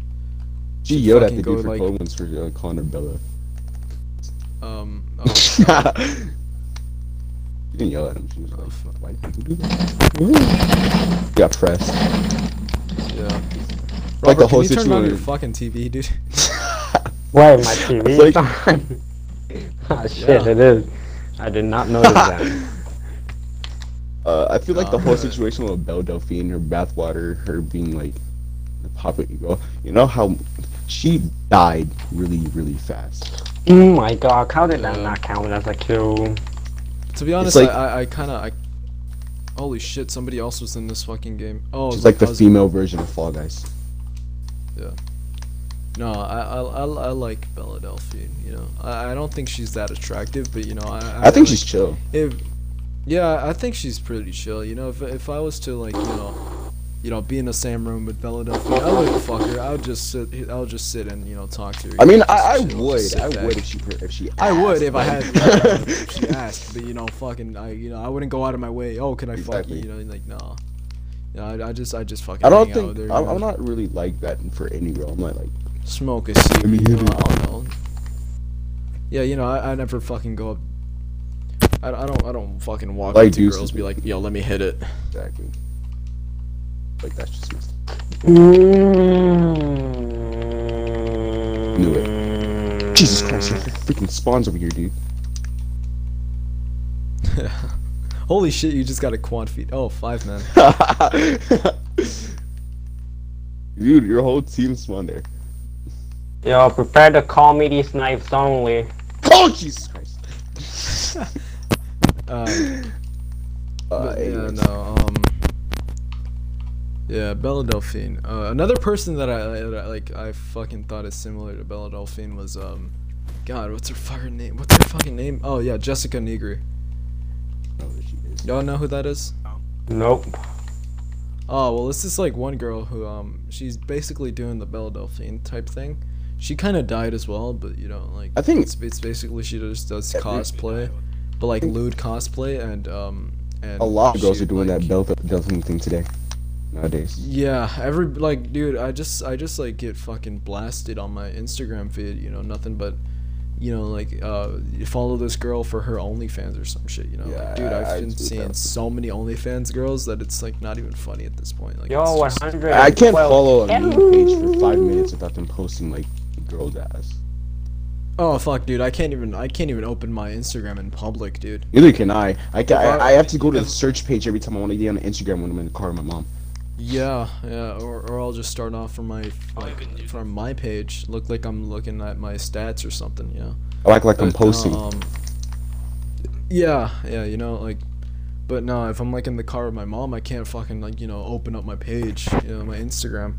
She She'd yelled at the dude for like- Chloe once for uh, calling her Bella. Um, oh, She didn't yell at him. She was Oh, like, fuck. "Why did you do that?" Got pressed. yeah. Like the whole can you turn on your fucking TV, dude? Wait, my TV Like- is on. oh shit, Yeah. it is. I did not notice that. Uh, I feel like the Oh, whole man. situation with Belle Delphine, her bathwater, her being like the popular girl. You know how she died really, really fast. Oh my god, how did that Yeah. not count as a kill? To be honest, like- I, I, I kind of, I, holy shit, somebody else was in this fucking game. Oh, She's like the cousin. female version of Fall Guys. Yeah. No, I, I, I, I like Bella Delphine. You know, I, I don't think she's that attractive, but you know, I, I, I think like- she's chill. If, yeah, I think she's pretty chill. You know, if if I was to like, you know, you know, be in the same room with Philadelphia Delphine, I wouldn't fuck her. I would just sit. I would just sit and you know talk to her. I mean, I, I would, I back. would if she if she. I would asked, if I had if she asked, but you know, fucking, I you know, I wouldn't go out of my way. Oh, can I fuck you? You know, like no. You know, I, I just I just fucking. I don't hang out with think her, I'm, I'm not really like that for any girl. I'm not like smoke a me You know. I don't know. Yeah, you know, I, I never fucking go up. I, I don't I don't fucking walk Like up to girls be like, yo, let me hit it. exactly. Like that's just messed up. Knew it. Jesus Christ, there freaking spawns over here, dude. Holy shit, you just got a quad feed. Oh, five man. dude, your whole team spawned there. Yo, prepare to call me these knives only. Oh Jesus Christ. Um, Uh, yeah, no, um, yeah, Bella Delphine. Uh, another person that I, that I like, I fucking thought is similar to Bella Delphine was um, God, what's her fucking name? What's her fucking name? Oh yeah, Jessica Nigri. Oh, there. Y'all know who that is? Nope. Oh well, this is like one girl who um, she's basically doing the Bella Delphine type thing. She kind of died as well, but you know, like I think- it's, it's basically she just does cosplay, but like lewd cosplay and um and A lot of girls are doing like, that Bella Delphine thing today. Nowadays. Yeah, every like, dude, I just I just like get fucking blasted on my Instagram feed. You know, nothing but, you know, like uh, you follow this girl for her OnlyFans or some shit. You know, Yeah, like, dude, I- I've I been seeing that. so many OnlyFans girls that it's like not even funny at this point. Like, Yo, 100. I can't follow a meme page for five minutes without them posting like girls' ass. oh fuck, dude, I can't even I can't even open my Instagram in public, dude. Neither can I. I, ca- If I- I, I have to go to the search page every time I want to get on Instagram when I'm in the car with my mom. Yeah, yeah, or, or I'll just start off from my like, even use from my page, look like I'm looking at my stats or something. Yeah. I like like I'm posting. Um, yeah, yeah, you know, like, but no, if I'm like in the car with my mom, I can't fucking like you know open up my page, you know, my Instagram,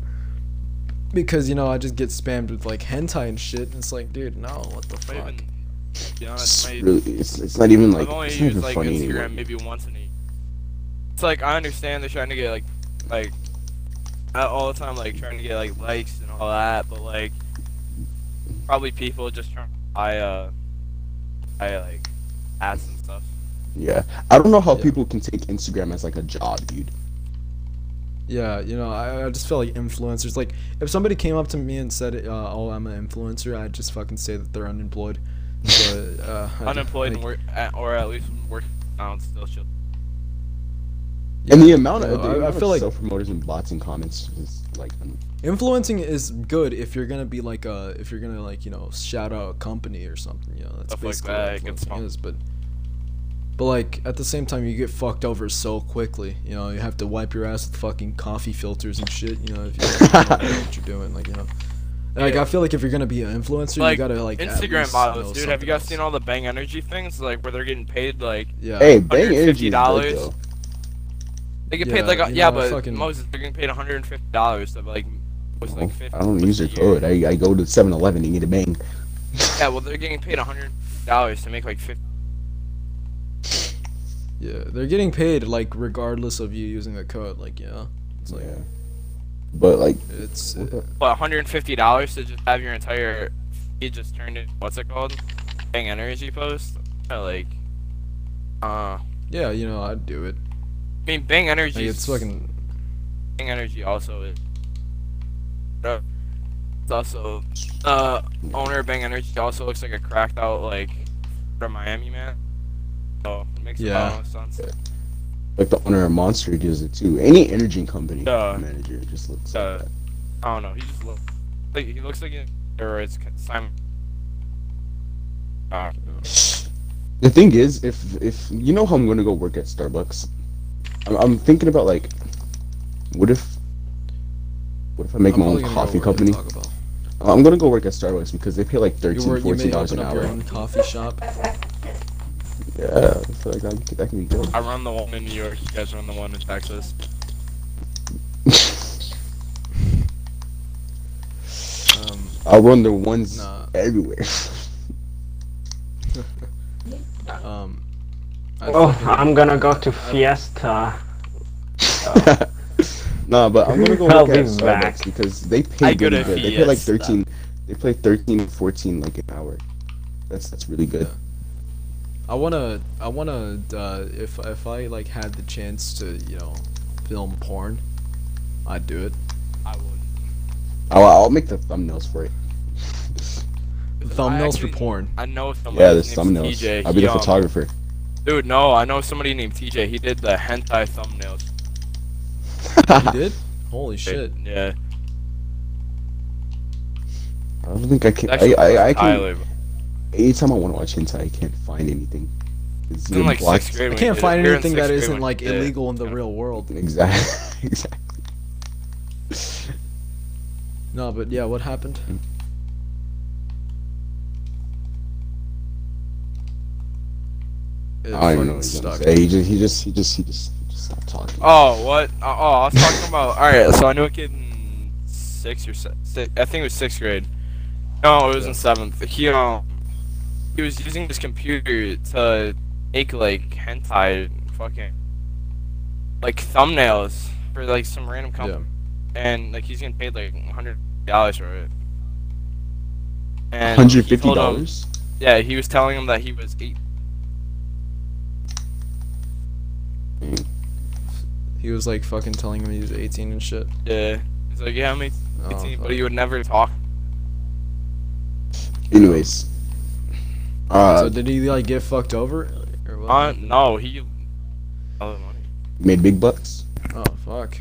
because you know I just get spammed with like hentai and shit. And it's like, dude, no, what the fuck? even, to be It's honest, my, really, it's, it's not even like I've only it's used even like funny Instagram anymore. maybe once in a. It's like I understand they're trying to get like like uh, all the time like trying to get like likes and all that, but like probably people just trying to buy uh buy like ads and stuff. Yeah, I don't know how Yeah. people can take Instagram as like a job, dude. Yeah, you know, I, I just feel like influencers. Like, if somebody came up to me and said, uh, "Oh, I'm an influencer," I'd just fucking say that they're unemployed. But, uh, I d- Unemployed like, and work at, or at least working out still chill. And the amount of, know, the I, I feel of like self promoters and bots and comments is like un- influencing is good if you're gonna be like a if you're gonna like you know shout out a company or something. You know, that's Stuff like basically that, what it gets influencing is. But but like at the same time, you get fucked over so quickly. You know, you have to wipe your ass with fucking coffee filters and shit. You know, if you don't know what you're doing, like you know. Like Yeah. I feel like if you're gonna be an influencer, Like you gotta like Instagram models, dude. Have you guys else. seen all the Bang Energy things? Like where they're getting paid like Yeah. Hey, Bang Energy is $150. good though. They get Yeah, paid like a, yeah, know, but fucking- Moses they're getting paid 150 dollars to like post Well, like 50 I don't use their a code. I, I go to 7-Eleven and get a bang. Yeah, well, they're getting paid hundred dollars to make like fifty. Yeah, they're getting paid like regardless of you using the code. Like, yeah, it's like yeah. But like, it's what the- What, one hundred and fifty dollars to just have your entire feed just turned into what's it called? Bang energy post. Yeah, like, uh, yeah, you know, I'd do it. Mean, Bang energy. Like, it's fucking Bang energy also is. Uh, It's also uh owner of Bang Energy also looks like a cracked out like from Miami man. So it makes Yeah. a lot of sense. like the owner of Monster does it too. Any energy company Yeah. manager just looks Yeah. like that. I don't know. He just looks like he looks like a steroids. Simon. Uh, The thing is, if if you know how I'm gonna go work at Starbucks, I'm, I'm thinking about like, what if, what if I make I'm my own probably gonna go coffee company? Taco I'm gonna go work at Starbucks because they pay like You, 13 work, you 14 may dollars an up your hour. own coffee shop. Yeah, I feel like that, that can be good. I run the one in New York. You guys run the one in Texas. Um, I'll run the ones Nah. everywhere. um. I Oh, I'm gonna go to Fiesta. nah, but I'm gonna go I'll work at Starbucks back. because they pay I really good. They pay like 13. They play 13 and 14 like an hour. That's that's really good. I wanna, I wanna, uh, if if I like had the chance to, you know, film porn, I'd do it. I would. I'll, I'll make the thumbnails for it. Thumbnails actually- for porn. I know somebody. Yeah, the thumbnails. TJ. I'll be He, the um, photographer. Dude, no, I know somebody named TJ. He did the hentai thumbnails. You did? Holy shit! Yeah. I don't think I can. I, Actually, I, I can. Tyler. Anytime I want to watch hentai, I can't find anything. It's In like blocked. sixth grade. I can't he did it. find We were in anything that sixth grade isn't like he did it. illegal in the Yeah. real world. Exactly. exactly. No, but yeah, what happened? Hmm. I don't know fucking what he's gonna stuck. say. He just, he just, he just, he just, he just stopped talking. Oh, what? Oh, oh, I was talking about. All right, so I knew a kid in sixth or se- six, I think it was sixth grade. No, it was in seventh. He um, he was using his computer to make like hentai, fucking, like thumbnails for like some random Yeah. company, and like he's getting paid like hundred dollars for it. And Hundred he fifty told him- dollars. Yeah, he was telling him that he was eight. He was like fucking telling him he was 18 and shit. Yeah, he's like, yeah, I'm 18, Oh, but he would never talk. Anyways. Uh, so did he like get fucked over? Or what Uh, no, he. All the money. made big bucks. Oh fuck.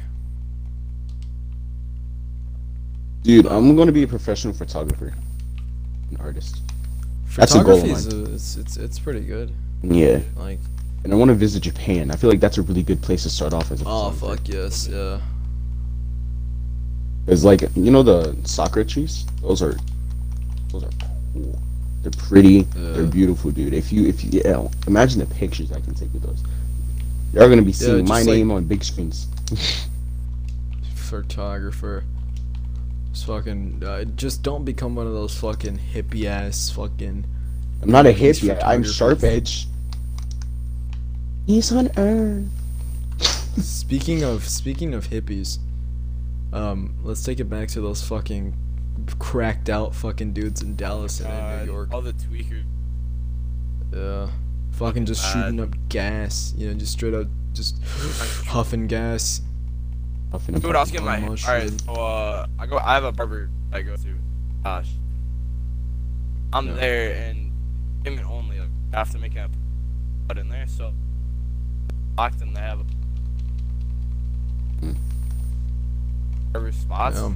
Dude, I'm gonna be a professional photographer, an artist. That's a goal of Photography is mine. a, it's, it's it's pretty good. Yeah, Like and I want to visit Japan. I feel like that's a really good place to start off as a photographer. oh fuck yes yeah. It's like you know the sakura trees. Those are, those are cool. They're pretty. They're beautiful, dude. If you if you yeah, imagine the pictures I can take with those. You're gonna be seeing just my like- name on big screens. Photographer. Just fucking uh, just don't become one of those fucking hippie ass fucking. I'm not a hippie. I'm sharp edge. He's on Earth. Speaking of speaking of hippies, um, let's take it back to those fucking cracked out fucking dudes in Dallas and in New York. All the tweakers. Yeah. Fucking just bad. shooting up gas, you know, just straight up just huffing gas. Huffing and Dude, I was puffing. getting my. Almost Alright, so, uh, I go. I have a barber I go to. Gosh. I'm Yeah. there and payment only. Like, I have to make a put in there, so locked and they have a Hmm. barber spots. Yeah.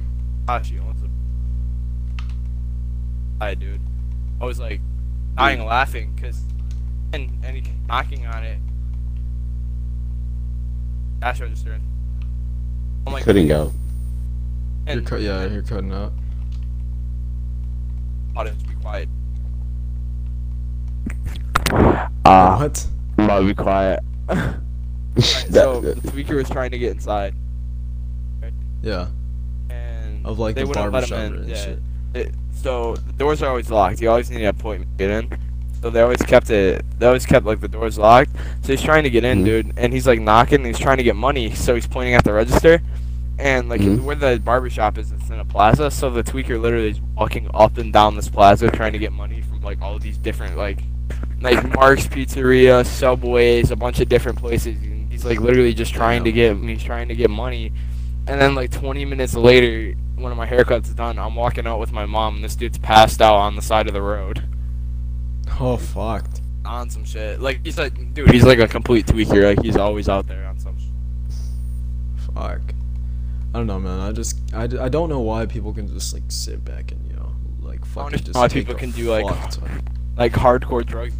Gosh, you wants a. Hi, dude. I was like dying laughing because, and and he kept knocking on it. Cash register. and- I'm like, Cutting out. You're and cut yeah, you're cutting out. audience be quiet. Uh, what? I'm about to be quiet. That- so the tweaker was trying to get inside, Yeah. and Of like they the wouldn't let him barbershop in. and Yeah, shit. it, so the doors are always locked. You always need an appointment to get in. So they always kept it. They always kept like the doors locked. So he's trying to get in, Mhm. dude, and he's like knocking. and He's trying to get money. So he's pointing at the register, and like Mhm. where the barber shop is, it's in a plaza. So the tweaker literally is walking up and down this plaza trying to get money from like all these different like like Mark's Pizzeria, Subways, a bunch of different places. He's like literally just trying to get. He's trying to get money. And then like 20 minutes later, one of my haircut's is done, I'm walking out with my mom, and this dude's passed out on the side of the road Oh fucked. on some shit. Like he's like, dude, he's like a complete tweaker. Like he's always out there on some. Sh- Fuck. I don't know, man. I just I, I don't know why people can just like sit back and you know like fucking just why people can do, like, like hardcore drugs.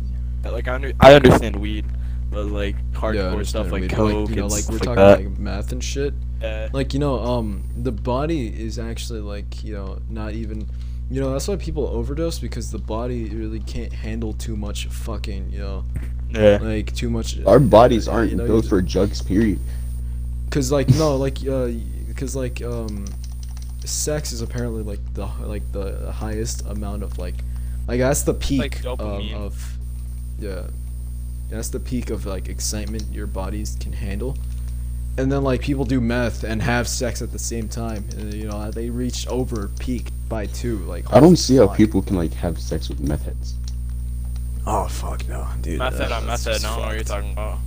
Like I, under- I understand weed, but like Yeah, hardcore stuff understand like weed, but, coke you know, and like stuff we're like talking that. like meth and shit. Yeah. Like you know, um, the body is actually like you know not even, you know that's why people overdose because the body really can't handle too much fucking you know yeah. like too much. Our bodies aren't you know, built you for drugs. Period. Cause like no, like uh, cause like um, sex is apparently like the like the highest amount of like, like that's the peak Like of, of, yeah, that's the peak of like excitement your bodies can handle, and then like people do meth and have sex at the same time, and you know they reach over peak by two. Like I don't see how people can like have sex with meth heads. Oh fuck no, dude. Method that- on that's method. I don't know what you're talking about.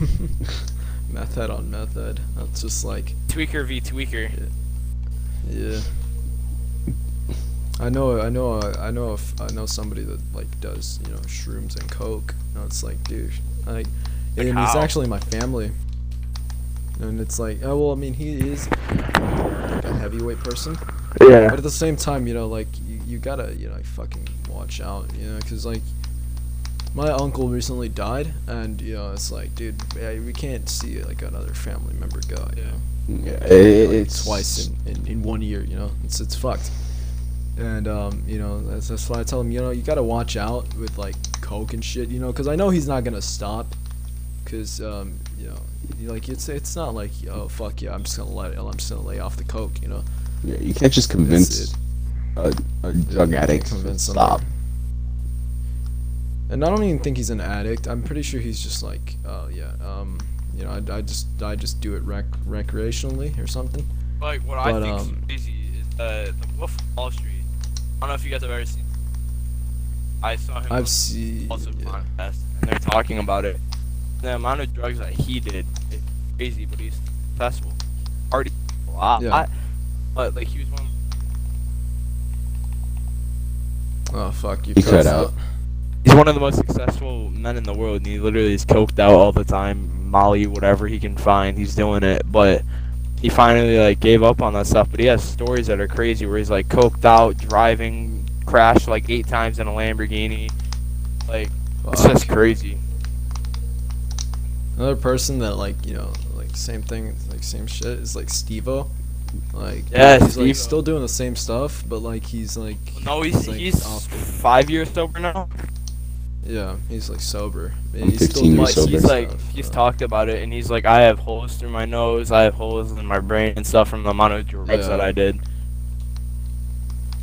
method on method. That's just like Tweaker v tweaker. Yeah. I know, I know, I know, if I know somebody that like does, you know, shrooms and coke. And it's like, dude, like, and he's how? actually my family. And it's like, oh well, I mean, he is like a heavyweight person, Yeah. but at the same time, you know, like you, you gotta, you know, like, fucking watch out, you know, because like my uncle recently died, and you know, it's like, dude, yeah, we can't see like another family member go, you know Yeah, like, it's twice in, in, in one year. You know, it's it's fucked. And um, you know, that's, that's why I tell him, you know, you gotta watch out with like coke and shit. You know, because I know he's not gonna stop. Cause um, you know, like it's it's not like oh fuck yeah, I'm just gonna let it. I'm just gonna lay off the coke. You know, Yeah, you can't just convince a, a drug You addict to convince stop. somebody. And I don't even think he's an addict. I'm pretty sure he's just like, oh yeah, um, you know, I, I just I just do it rec- recreationally or something. Like what I But, think um, is crazy is uh, the Wolf of Wall Street. I don't know if you guys have ever seen. I saw him. I've seen. also yeah. podcast, and they're talking about it. The amount of drugs that he did is crazy, but he's successful. Already a lot, Yeah. but like he was one. Oh fuck, you He cut cut out. out. He's one of the most successful men in the world, and he literally is coked out all the time. Molly, whatever he can find, he's doing it. But he finally like gave up on that stuff. But he has stories that are crazy, where he's like coked out, driving, crashed like eight times in a Lamborghini. Like it's Fuck. just crazy. Another person that like you know like same thing like same shit is like Steve-O. Like Yeah, he's Steve-O. still doing the same stuff, but like he's like No, he's like, he's five years sober now. Yeah he's like sober. I'm he's still 15 doing years But sober. he's like he's uh, talked about it, and he's like, I have holes through my nose, I have holes in my brain and stuff from the amount of drugs Yeah. that I did.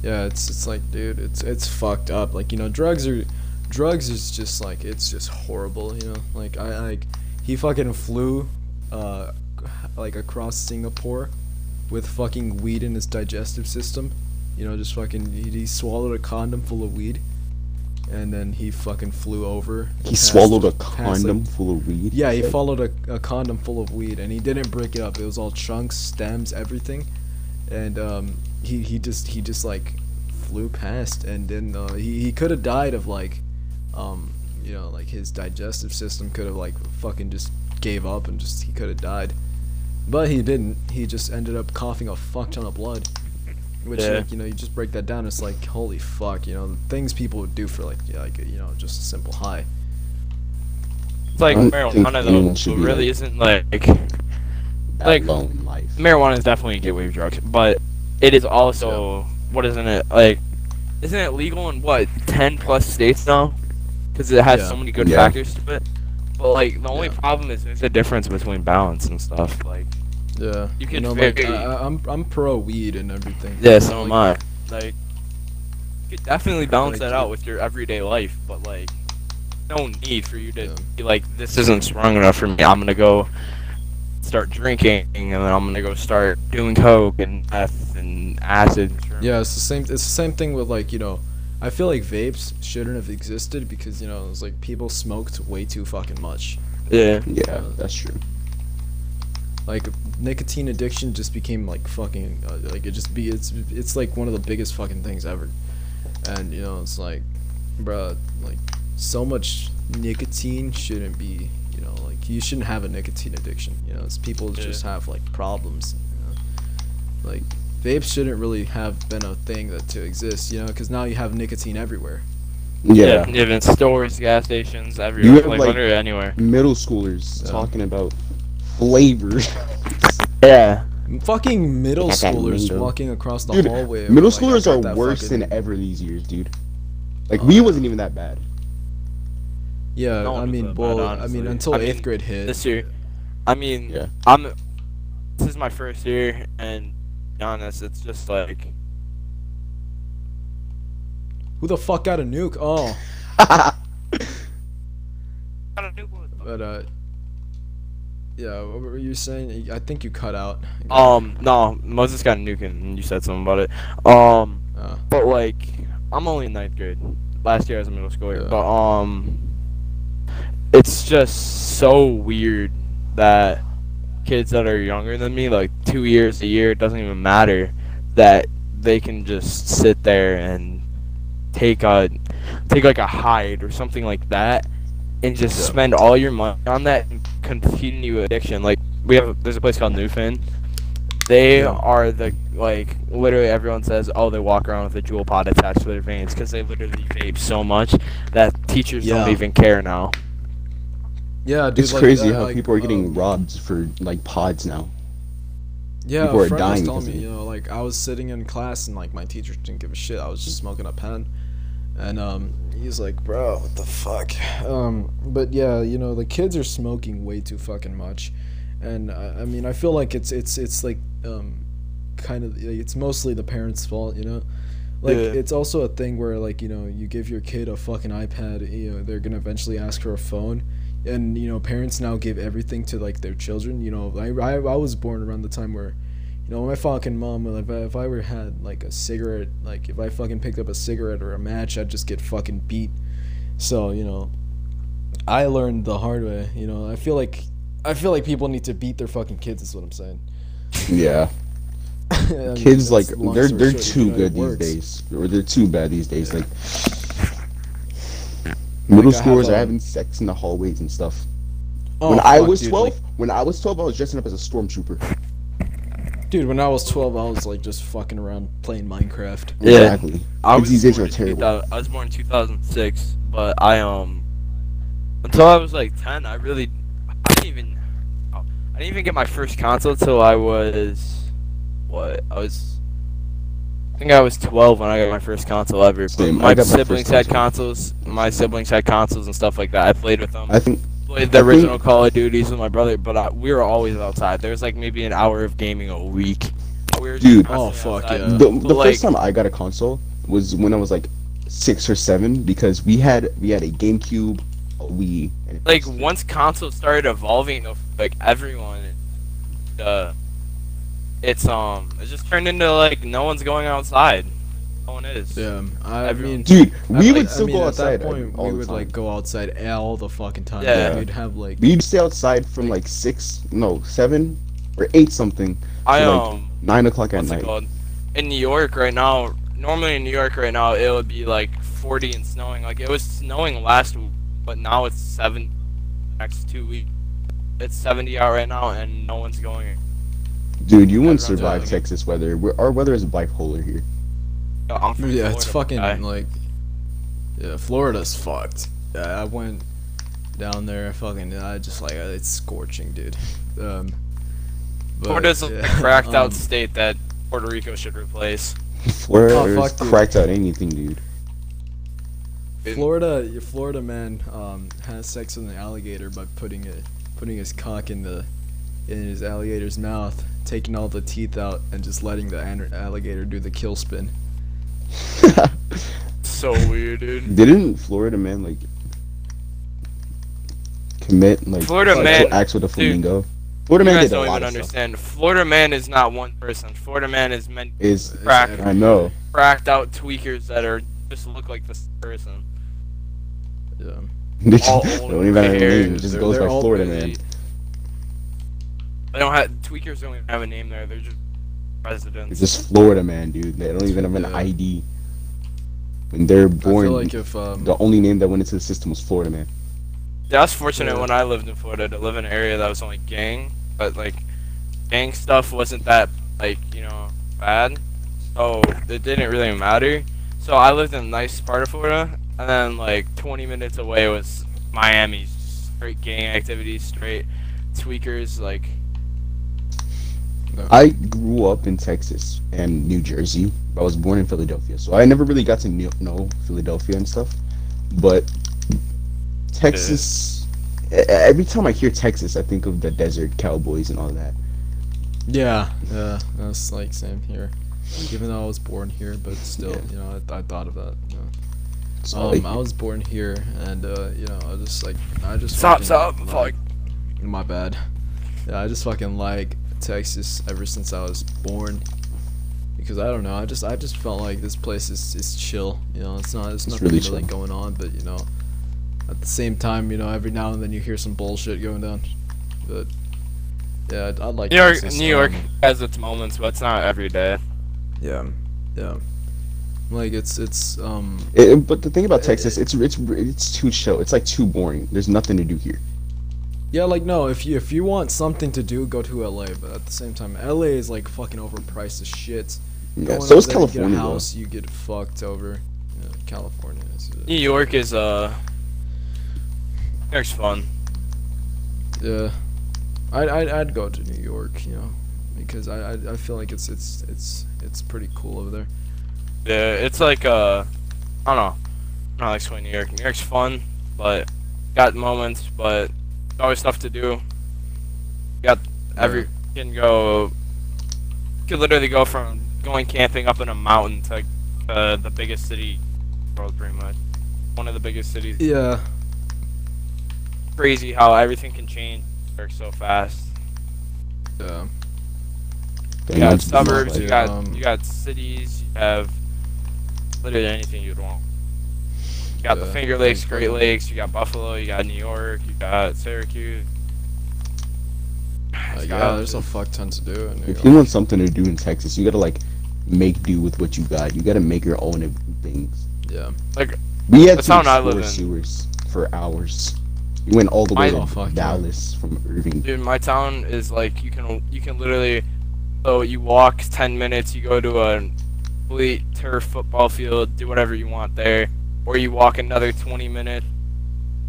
Yeah, it's it's like dude, it's it's fucked up. Like you know, drugs are drugs is just like it's just horrible. You know, like I like he fucking flew uh like across Singapore with fucking weed in his digestive system. You know, just fucking he, he swallowed a condom full of weed, and then he fucking flew over. He swallowed a past, like- condom full of weed. yeah, he followed a, a condom full of weed, and he didn't break it up. It was all chunks, stems, everything, and um, he he just he just like flew past, and then uh, he he could have died of like, um, you know, like his digestive system could have like fucking just gave up and just he could have died, but he didn't. He just ended up coughing a fuck ton of blood. Which Yeah. like you know you just break that down it's like holy fuck you know the things people would do for like yeah, like you know just a simple high It's like I don't marijuana though really like- isn't like like- life. marijuana is definitely a gateway drug, but it is also what isn't it like? Isn't it legal in what ten plus states now? Because it has Yeah. so many good Yeah. factors to it. But like the only Yeah. problem is there's a difference between balance and stuff. Like Yeah. You can know, like, very- I, I- I'm I'm pro weed and everything. Yeah, so am I. Like, you could definitely balance Like, that out with your everyday life, but like, no need for you to Yeah. be like, this isn't strong enough for me. I'm gonna go start drinking, and then I'm gonna go start doing coke and meth and acid. Yeah, it's the same. It's the same thing with like you know, I feel like vapes shouldn't have existed because you know it's like people smoked way too fucking much. Yeah. Yeah, that's true. Like nicotine addiction just became like fucking uh, like it just be it's it's like one of the biggest fucking things ever, and you know it's like, bruh, like so much nicotine shouldn't be. You know, like you shouldn't have a nicotine addiction. You know, it's people Yeah. just have like problems. You know? Like vapes shouldn't really have been a thing that to exist. You know, because now you have nicotine everywhere. Yeah. You have in stores, gas stations, You everywhere. have, like, like- literally anywhere. Middle schoolers Yeah. talking about flavor. Yeah. Fucking middle schoolers lingo. walking across the Dude, hallway. Middle like, schoolers are worse fucking- than ever these years, dude. Like Oh, we wasn't even that bad. Yeah, No I mean, that bad, I mean, until I eighth mean, grade hit. This year, I mean, Yeah. I'm. This is my first year, and to be honest, it's just like Who the fuck got a nuke? Oh, I don't know what the- but uh, yeah, what were you saying? I think you cut out. Um, no, Moses got a nuke, and you said something about it. Um, Uh, but like, I'm only in ninth grade. Last year I was in middle school, Yeah. but um, it's just so weird that kids that are younger than me, like two years, a year, it doesn't even matter, that they can just sit there and take a take like a hide or something like that and just Yeah. spend all your money on that and continue addiction. Like we have there's a place called Newfin. They Yeah. are the like literally everyone says oh they walk around with a Juul pod attached to their veins because they literally vape so much that teachers Yeah. don't even care now. yeah, dude. It's like, crazy uh, how like, people are getting um, robbed for like pods now. Yeah, people a are dying was telling because me, you know, like I was sitting in class and like my teacher didn't give a shit. I was just smoking a pen, and um, he's like, "Bro, what the fuck?" Um, but yeah, you know, the kids are smoking way too fucking much, and I, I mean, I feel like it's it's it's like um, kind of it's mostly the parents' fault, you know. Like Yeah. it's also a thing where like you know you give your kid a fucking iPad, you know they're gonna eventually ask for a phone, and you know parents now give everything to like their children. You know I, I, I was born around the time where, you know my fucking mom if I, if I ever had like a cigarette like if I fucking picked up a cigarette or a match I'd just get fucking beat. So you know, I learned the hard way. You know I feel like I feel like people need to beat their fucking kids. Is what I'm saying. Yeah. I mean, Kids like they're they're short, you too know, good these days, or they're too bad these days. Yeah. Like middle have, schoolers are um, having sex in the hallways and stuff. Oh, when I was dude, twelve, like- when I was twelve, I was dressing up as a stormtrooper. Dude, when I was 12, I was like just fucking around playing Minecraft. Yeah. Exactly. I was these days born are in terrible. I was born in 2006, but I um until I was like 10, I really I didn't even I didn't even get my first console till I was what I was. I think I was 12 when I got my first console ever. Same, I my got my siblings had consoles. My siblings had consoles and stuff like that. I played with them. I think played the I think- original Call of Duties with my brother, but I, we were always outside. There was like maybe an hour of gaming a week. We were Dude. Oh, constantly fuck outside. yeah. the, But, the like, first time I got a console was when I was like six or seven because we had we had a GameCube, a Wii, and like once consoles started evolving like everyone uh it's um it just turned into like no one's going outside no one is Yeah, I Everyone- mean, dude, I- we like, would I still mean, go at outside that point, all we the would time. like go outside all the fucking time. Yeah. we'd have like We'd stay outside from like six, no, seven or eight something, i to, like, um nine o'clock at night. in new york right now normally in new york right now it would be like 40 and snowing like it was snowing last week but now it's seven next two weeks it's 70 out right now and no one's going Dude, you wouldn't survive. Texas weather. We're, our weather is bipolar here. I'm from yeah, it's fucking guy. like yeah, Florida's fucked. Yeah, I went down there. Fucking, I just like it's scorching, dude. Um, but, Florida's a yeah, cracked out um, state that Puerto Rico should replace. Florida Oh, is dude. cracked out anything, dude. Florida, your Florida man um, has sex with an alligator by putting it, putting his cock in the, in his alligator's mouth, taking all the teeth out and just letting the an- alligator do the kill spin. So weird, dude. Didn't Florida man like commit like Florida sexual man- acts with a dude, flamingo? Florida You man guys did a don't lot even of stuff. understand. Florida man is not one person. Florida man is meant Is cracked, I know. cracked out tweakers that are just look like this person. Yeah. They just All don't even have a name. It just They're- goes by they're all Florida really- man. They don't have tweakers. Don't even have a name there. They're just presidents. It's just Florida man, dude. They don't even have an Yeah. ID. When they're I born, feel like if um, the only name that went into the system was Florida man. Yeah, I was fortunate Yeah. when I lived in Florida to live in an area that was only gang, but like gang stuff wasn't that like you know bad, so it didn't really matter. So I lived in a nice part of Florida, and then like 20 minutes away was Miami, straight gang activities, straight tweakers. Like I grew up in Texas and New Jersey. I was born in Philadelphia, so I never really got to know Philadelphia and stuff. But Texas, e- every time I hear Texas, I think of the desert cowboys and all that. yeah, yeah, that's like same here. Even though I was born here, but still, Yeah. you know, I, I thought of that. You know. So, Um, like, I was born here, and uh, you know, I just like I just stop, fucking stop, like- fuck. My bad. Yeah, I just fucking like Texas ever since I was born. Because I don't know, I just I just felt like this place is, is chill. You know, it's not it's, nothing really really, going on, but you know, at the same time, you know, every now and then you hear some bullshit going down. But yeah, I'd, I'd like New York, Texas, New York um, has its moments, but it's not every day. yeah, yeah. Like it's it's um it- but the thing about Texas, it's it's it's too chill. It's like too boring. There's nothing to do here. Yeah, like no, if you if you want something to do, go to LA. But at the same time, LA is like fucking overpriced as shit. Yeah, Going so up is California. You get a though. house, you get fucked over. Yeah, California is. New York is uh, New York's fun. Yeah, I'd, I'd I'd go to New York, you know, because I, I I feel like it's it's it's it's pretty cool over there. Yeah, it's like uh, I don't know. I don't like explain New York. New York's fun, but got moments, but always stuff to do. You got every you can go. You could literally go from going camping up in a mountain to uh, the biggest city in the world, pretty much. One of the biggest cities. Yeah, Crazy how everything can change New York so fast. yeah, You got might- suburbs, you got um, you got cities, you have literally anything you'd want. You got the Finger Lakes, Great Lakes, you got Buffalo, you got New York, you got Syracuse. uh, yeah. got- There's a fuck ton to do. In New If York. you want something to do in Texas, you gotta like make do with what you got. You gotta make your own things. Yeah, Like We had The to explore sewers for hours. We went all the way My- Oh, to yeah. Dallas from Irving. Dude, my town is like you can you can literally so you walk 10 minutes, you go to a complete turf football field, do whatever you want there, or you walk another 20 minutes,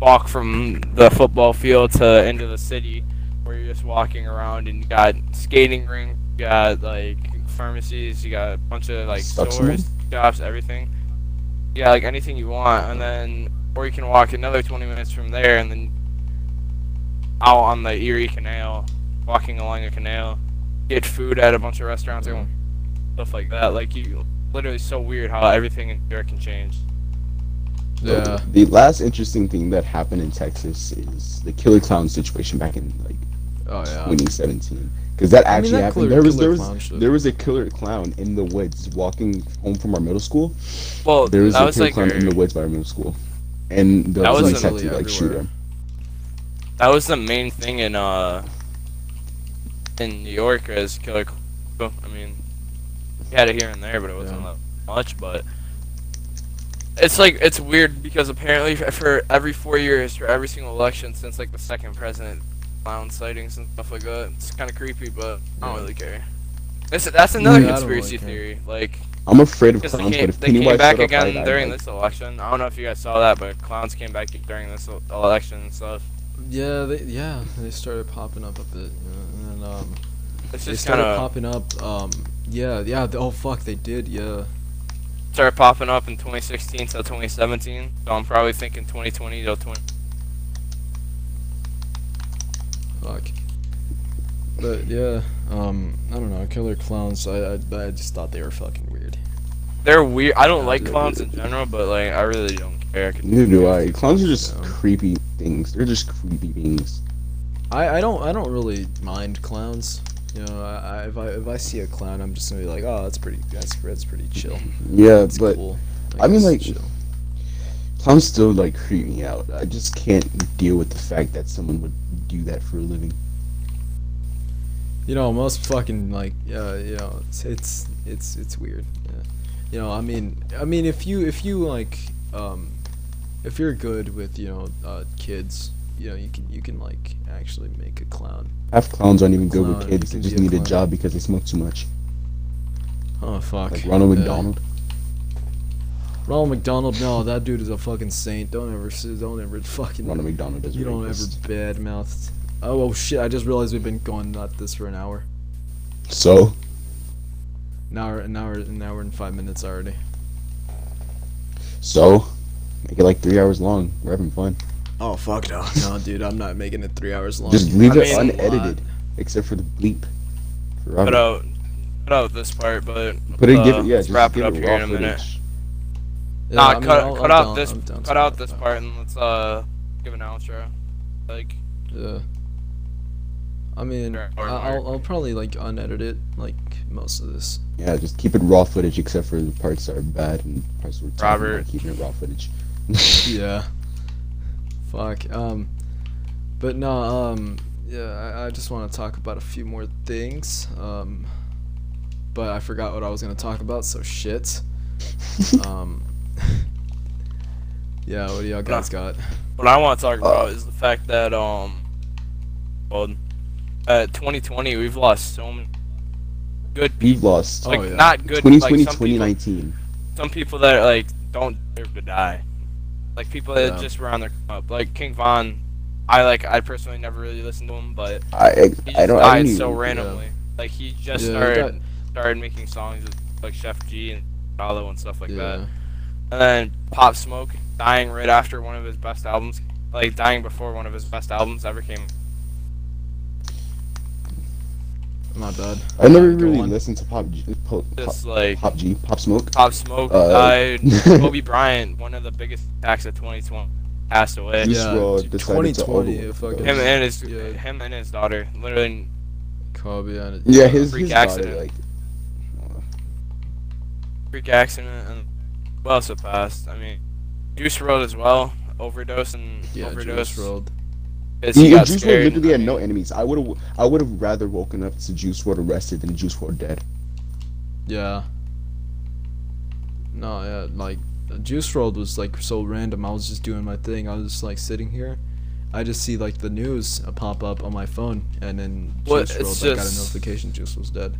walk from the football field to into the city, where you're just walking around and you got skating rink, you got like pharmacies, you got a bunch of like Sucks, stores, shops, everything. Yeah, like anything you want, and then or you can walk another 20 minutes from there, and then out on the Erie Canal, walking along the canal, get food at a bunch of restaurants and mm-hmm. stuff like that. Like you, literally so weird how everything in New York can change. Yeah. The last interesting thing that happened in Texas is the killer clown situation back in like Oh yeah. 2017. Because that I mean, actually that happened. killer- there was there was shit. there was a killer clown in the woods walking home from our middle school. Well, There was that a was killer like clown in the woods by our middle school, and the That was police had to like shoot him. that was the main thing in uh in New York as killer. cl- I mean, you had it here and there, but it wasn't Yeah. that much. But it's like it's weird because apparently for- for every four years, for every single election since like the second president, clown sightings and stuff like that. It's kind of creepy, but I don't really care. This, that's another Yeah, conspiracy really care. theory. Like, I'm afraid of because they clowns, came, but if they came Pennywise back up, again I'd- I'd during like- this election. I don't know if you guys saw that, but clowns came back during this election and stuff. Yeah, they yeah they started popping up a bit, you and um It's they just started kind of popping up. Um, yeah, yeah. th- Oh fuck, they did. Yeah. Started popping up in 2016 till 2017. So I'm probably thinking 2020 till 20. Fuck. But yeah, um, I don't know, killer clowns. I, I I just thought they were fucking weird. They're weird. I don't Yeah, like they're clowns in general, but like I really don't care. Neither do I. Clowns are just Yeah. creepy things. They're just creepy beings. I, I don't I don't really mind clowns. You know, I, I if I if I see a clown, I'm just gonna be like, oh, that's pretty that's that's pretty chill. Yeah, That's but cool. I mean, like- chill. clowns still like creep me out. I just can't deal with the fact that someone would do that for a living. you know, most fucking like, uh, you know, it's it's it's it's weird. Yeah. You know, I mean, I mean, if you if you like, um, if you're good with you know uh, kids, you know, you can you can like actually make a clown. Half clowns aren't even good Clown, with kids. They just a need a job because they smoke too much. Oh fuck. Like Ronald Yeah. McDonald. Ronald McDonald, no, that dude is a fucking saint. Don't ever, don't ever fucking. Ronald McDonald is You don't ever badmouth. Oh, oh shit! I just realized we've been going at this for an hour. So, An hour, an hour, an hour and five minutes already. so, make it like three hours long. We're having fun. Oh fuck no, no, dude, I'm not making it three hours long. Just leave I it mean- unedited, except for the bleep. For Cut out, cut out this part, but Put it, uh, give it, yeah, let's just wrap give it up it here in a minute. Yeah, nah, I mean, cut, I'll- cut I'm out down- this, down cut out this part, and let's uh give an outro. Like, Yeah. I mean, I- or I'll, I'll probably like unedit it, like most of this. Yeah, just keep it raw footage, except for the parts that are bad and parts we're talking Robert. about keeping it raw footage. yeah. Fuck. Um, but no. Um, yeah. I, I just want to talk about a few more things. Um, but I forgot what I was gonna talk about. So shit. um. yeah. What do y'all guys got? what I want to talk about is the fact that um, well, at 2020 we've lost so many good We've people. lost Oh, Like yeah. not good, 2020, like some people, 2019. some people that like don't deserve to die. Like people that Yeah. just were on their up. Like King Von, I like I personally never really listened to him, but I, I, he just I don't. I died don't so randomly. Like he just Yeah, started died- started making songs with like Chef G and Hollow and stuff like that. And then Pop Smoke dying right after one of his best albums, like dying before one of his best albums ever came. My bad. I never Go really on. listened to Pop G, Pop, Pop, Just like Pop G, Pop Smoke. Pop Smoke Uh, died. Kobe Bryant, one of the biggest attacks of 2020, passed away. Juice Yeah, WRLD dude, decided to 2020, fucking- Him and his Yeah. him and his daughter, literally Kobe on it. Yeah, his, freak his accident. daughter, like, freak accident and what else it passed? I mean, Juice WRLD as well, overdose and Yeah, overdose. Juice WRLD. 'Cause he, he got Juice WRLD literally had no enemies. I would have, I would have rather woken up to Juice WRLD arrested than Juice WRLD dead. Yeah. No, yeah, like Juice WRLD was like so random. I was just doing my thing. I was just like sitting here. I just see like the news uh, pop up on my phone, and then Well, Juice it's WRLD, I got a notification Juice was dead.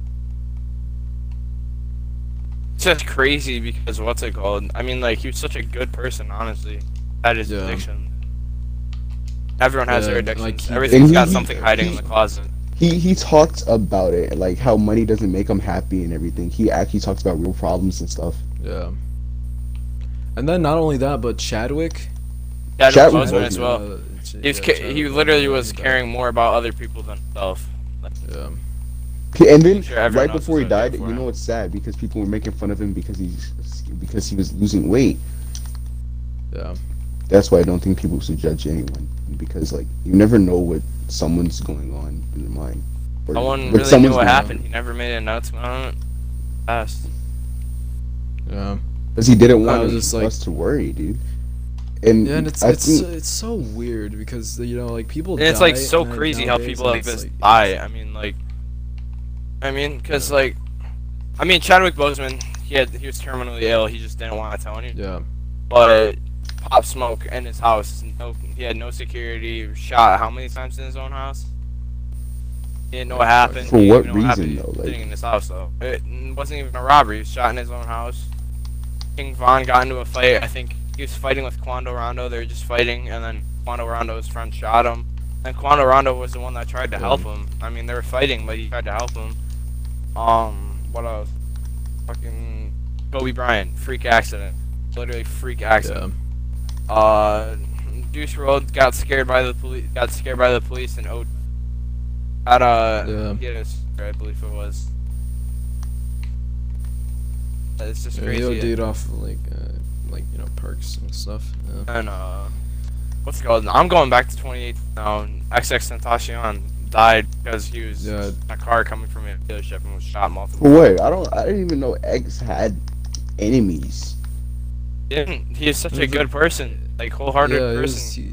It's just crazy because what's it called? I mean, like he was such a good person, honestly. That is his Yeah. addiction. Everyone has Yeah, their like, addictions. he- Everything's And he- got he- something hiding in the closet. He he talked about it, like how money doesn't make him happy and everything. He actually talks about real problems and stuff. Yeah. And then not only that, but Chadwick. Chadwick Chadwick Boseman as well. uh, He was yeah, ca- Chadwick he literally was caring more about other people than himself. Yeah. And then sure right before he died, you know what's sad because people were making fun of him because he's because he was losing weight. Yeah. That's why I don't think people should judge anyone because like you never know what someone's going on in their mind. Or No one what really knew what doing. happened. He never made an announcement on it. Passed. Yeah. Because he didn't want was just like- us to worry, dude. And, Yeah, and it's I it's think, it's so weird because you know like people. And it's like so and then crazy how people like it's this like- die. I mean, like, I mean, cause like, I mean, Chadwick Boseman, he had he was terminally ill. He just didn't want to tell anyone. Yeah. But Pop Smoke in his house, no, he had no security. Shot how many times in his own house? He didn't know what happened. For what happened. reason, though, like- Sitting in his house though. It wasn't even a robbery. He was shot in his own house. King Von got into a fight. I think he was fighting with Quando Rondo. They were just fighting, and then Quando Rondo's friend shot him. And Quando Rondo was the one that tried to Yeah. help him. I mean, they were fighting, but he tried to help him. Um, what else? Fucking Kobe Bryant, freak accident. Literally freak accident. Yeah. Uh, Juice WRLD got scared by the police. Got scared by the police and oh, At uh, Yeah. yes, I believe it was. It's just Yeah, crazy. he OD'd off of, like uh, like you know perks and stuff. Yeah. And uh, what's it called? I'm going back to 28 now. XXXTentacion died because he was Yeah. a car coming from a dealership and was shot multiple. Wait. I don't. I didn't even know X had enemies. He didn't. He is such a It was good person, like wholehearted yeah, person. was, he,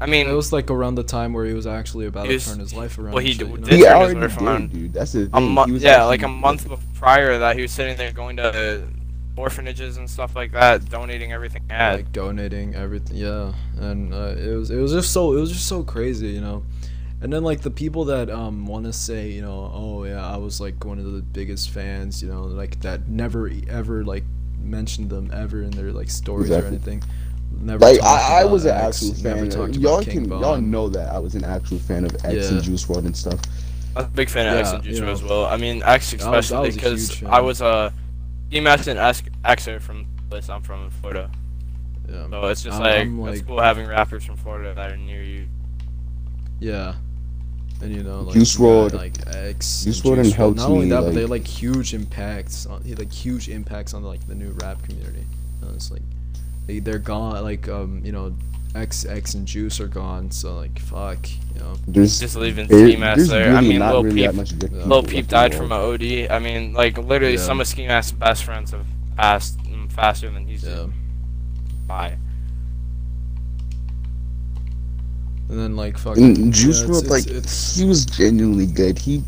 I mean, it was like around the time where he was actually about He to turn his life around. well, he and shit, d- you know? did He turn his already life around. dude. That's the thing. a He Yeah, actually- like a month bef- prior to that, he was sitting there going to orphanages and stuff like that, donating everything he had. like donating everything yeah and uh, it was it was just so it was just so crazy you know and then like the people that um want to say you know oh yeah i was like one of the biggest fans you know like that never ever like mentioned them ever in their like stories or anything never Like I, I was an X, actual never fan. talked Y'all about King can y'all know that I was an actual fan of X Yeah. and Juice WRLD and stuff. I was a big fan of X and Juice you WRLD as well. I mean, X especially because I was a Ski Master and X Xer from place I'm from in Florida. yeah So it's just I'm- like, I'm, it's cool having rappers from Florida that are near you. yeah and you know like Juice you got, WRLD- like X Juice and WRLD Juice helped not only me, that but they like huge impacts on like huge impacts on like the new rap community you know, it's like they, they're gone like um you know X X and Juice are gone so like fuck you know There's Just leaving there- Ski Mask there. really I mean, not Lil really Peep, much Lil people Lil left Peep died from an OD. I mean, like literally, Yeah. some of Ski Mask's best friends have passed mm, faster than he's yeah by. And then like fucking And Juice yeah, WRLD, it's, like it's, it's he was genuinely good. He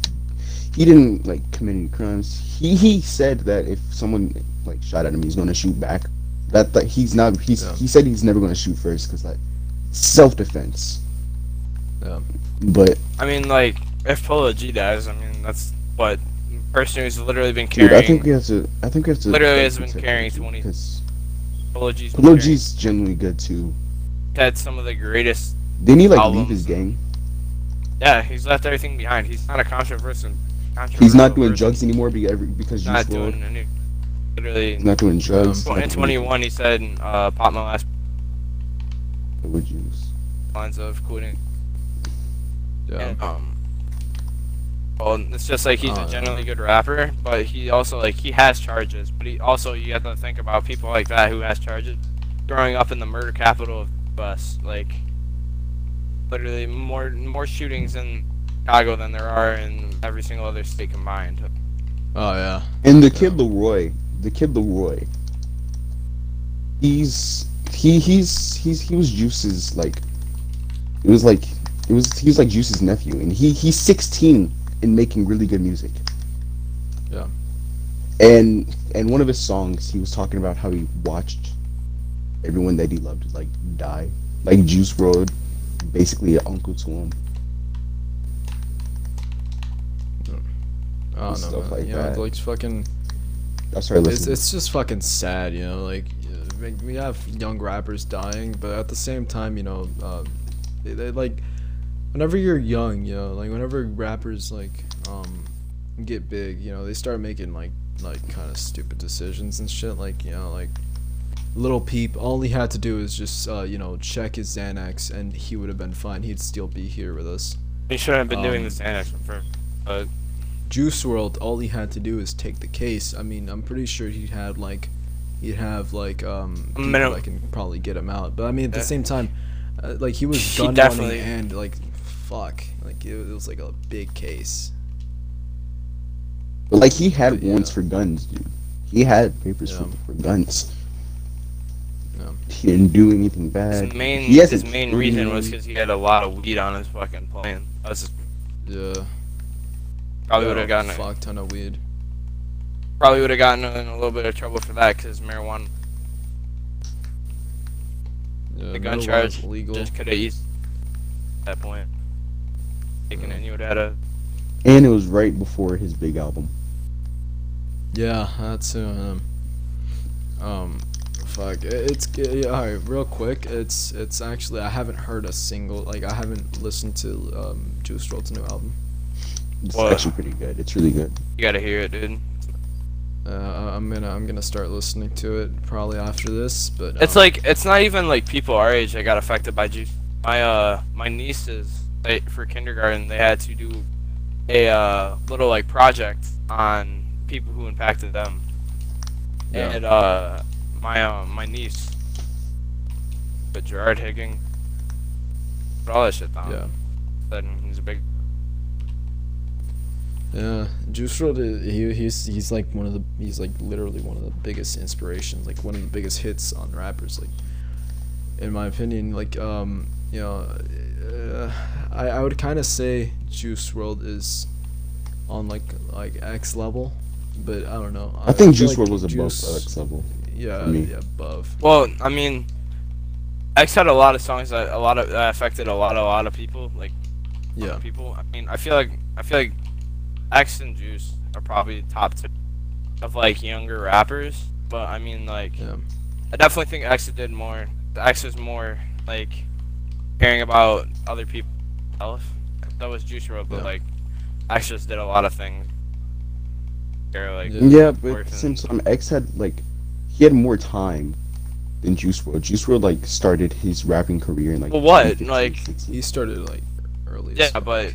he didn't like commit any crimes. He he said that if someone like shot at him, he's gonna shoot back. That that he's not. He's Yeah. he said he's never gonna shoot first because like self defense. Yeah. But I mean, like if Polo G dies, I mean that's what person who's literally been carrying. dude. I think we have to. I think we have to. Literally has been protect carrying him, 20 Because Polo G's Polo carrying- G's genuinely good too. had some of the greatest. Didn't he like Albums. leave his gang? Yeah, he's left everything behind. He's not a controversial. He's not doing person. drugs anymore because every because He's Juice not WRLD. doing any. Literally, He's not doing drugs. Um, well, in 21, he said, uh, "Pop my last With Juice. lines of quitting." yeah And, um, well, it's just like he's Oh, a generally good rapper, but he also like he has charges. But he also you have to think about people like that who has charges. Growing up in the murder capital of the US, like literally more more shootings in Chicago than there are in every single other state combined. oh yeah And the kid Leroy, the kid Leroy, he's he he's he's he was Juice's like it was like it was he was like Juice's nephew, and he he's 16 and making really good music. Yeah. And and one of his songs, he was talking about how he watched everyone that he loved like die, like Juice WRLD, basically an uncle to him. I don't know Stuff man. like you know that. like fucking I started it's, listening. it's just fucking sad, you know. Like we- we have young rappers dying, but at the same time, you know, uh, they, they, like whenever you're young, you know, like whenever rappers like um get big, you know, they start making like like kind of stupid decisions and shit. Like you know, like Little Peep, all he had to do is just uh, you know check his Xanax, and he would have been fine. He'd still be here with us. He shouldn't have been doing the Xanax for. But Juice WRLD, all he had to do is take the case. I mean, I'm pretty sure he'd have like, he'd have like um people that can probably get him out. But I mean, at the Yeah. same time, uh, like he was He gun definitely- running and like, fuck, like it, it was like a big case. But like he had But, yeah. warrants for guns, dude. He had papers Yeah. for, for guns. Yeah. He didn't do anything bad. his main he has his main reason was because he had a lot of weed on his fucking plane. That's just, Yeah. probably would Got have a gotten fuck ton of weed. probably would have gotten in a little bit of trouble for that because marijuana Yeah, the gun marijuana's charge legal. just could have eased at that point. Taking it, and you would have had a And it was right before his big album. Yeah, that's um, um, fuck. It's yeah, all right. Real quick, it's it's actually I haven't heard a single like I haven't listened to um Juice WRLD's new album. It's What? actually pretty good. It's really good. you gotta hear it, dude. Uh, I- I'm gonna I'm gonna start listening to it probably after this, but It's um, like it's not even like people our age that got affected by juice. My uh my nieces they, for kindergarten they had to do a uh, little like project on people who impacted them. Yeah. And uh, my uh, my niece, but Gerard Higging, put all that shit down. Yeah. Then he's a big. Yeah, Juice WRLD, uh, he he's he's like one of the he's like literally one of the biggest inspirations, like one of the biggest hits on rappers. Like, in my opinion, like um, you know, uh, I I would kind of say Juice WRLD is on like like X level, but I don't know. I think feel Juice like WRLD was above Juice- X level. Yeah, for me. yeah, above. Well, I mean, X had a lot of songs that a lot of that affected a lot a lot of people. Like Yeah, people. I mean, I feel like I feel like X and Juice are probably top two of like younger rappers. But I mean, like yeah, I definitely think X did more. X was more like caring about other people. health. That was Juice WRLD, but Yeah. like X just did a lot of things. Care like Yeah. Yeah, but Orphan. since um, X had like he had more time than Juice WRLD. Juice WRLD like started his rapping career in like. Well, what? Like- 16. he started like early. yeah, fuck. but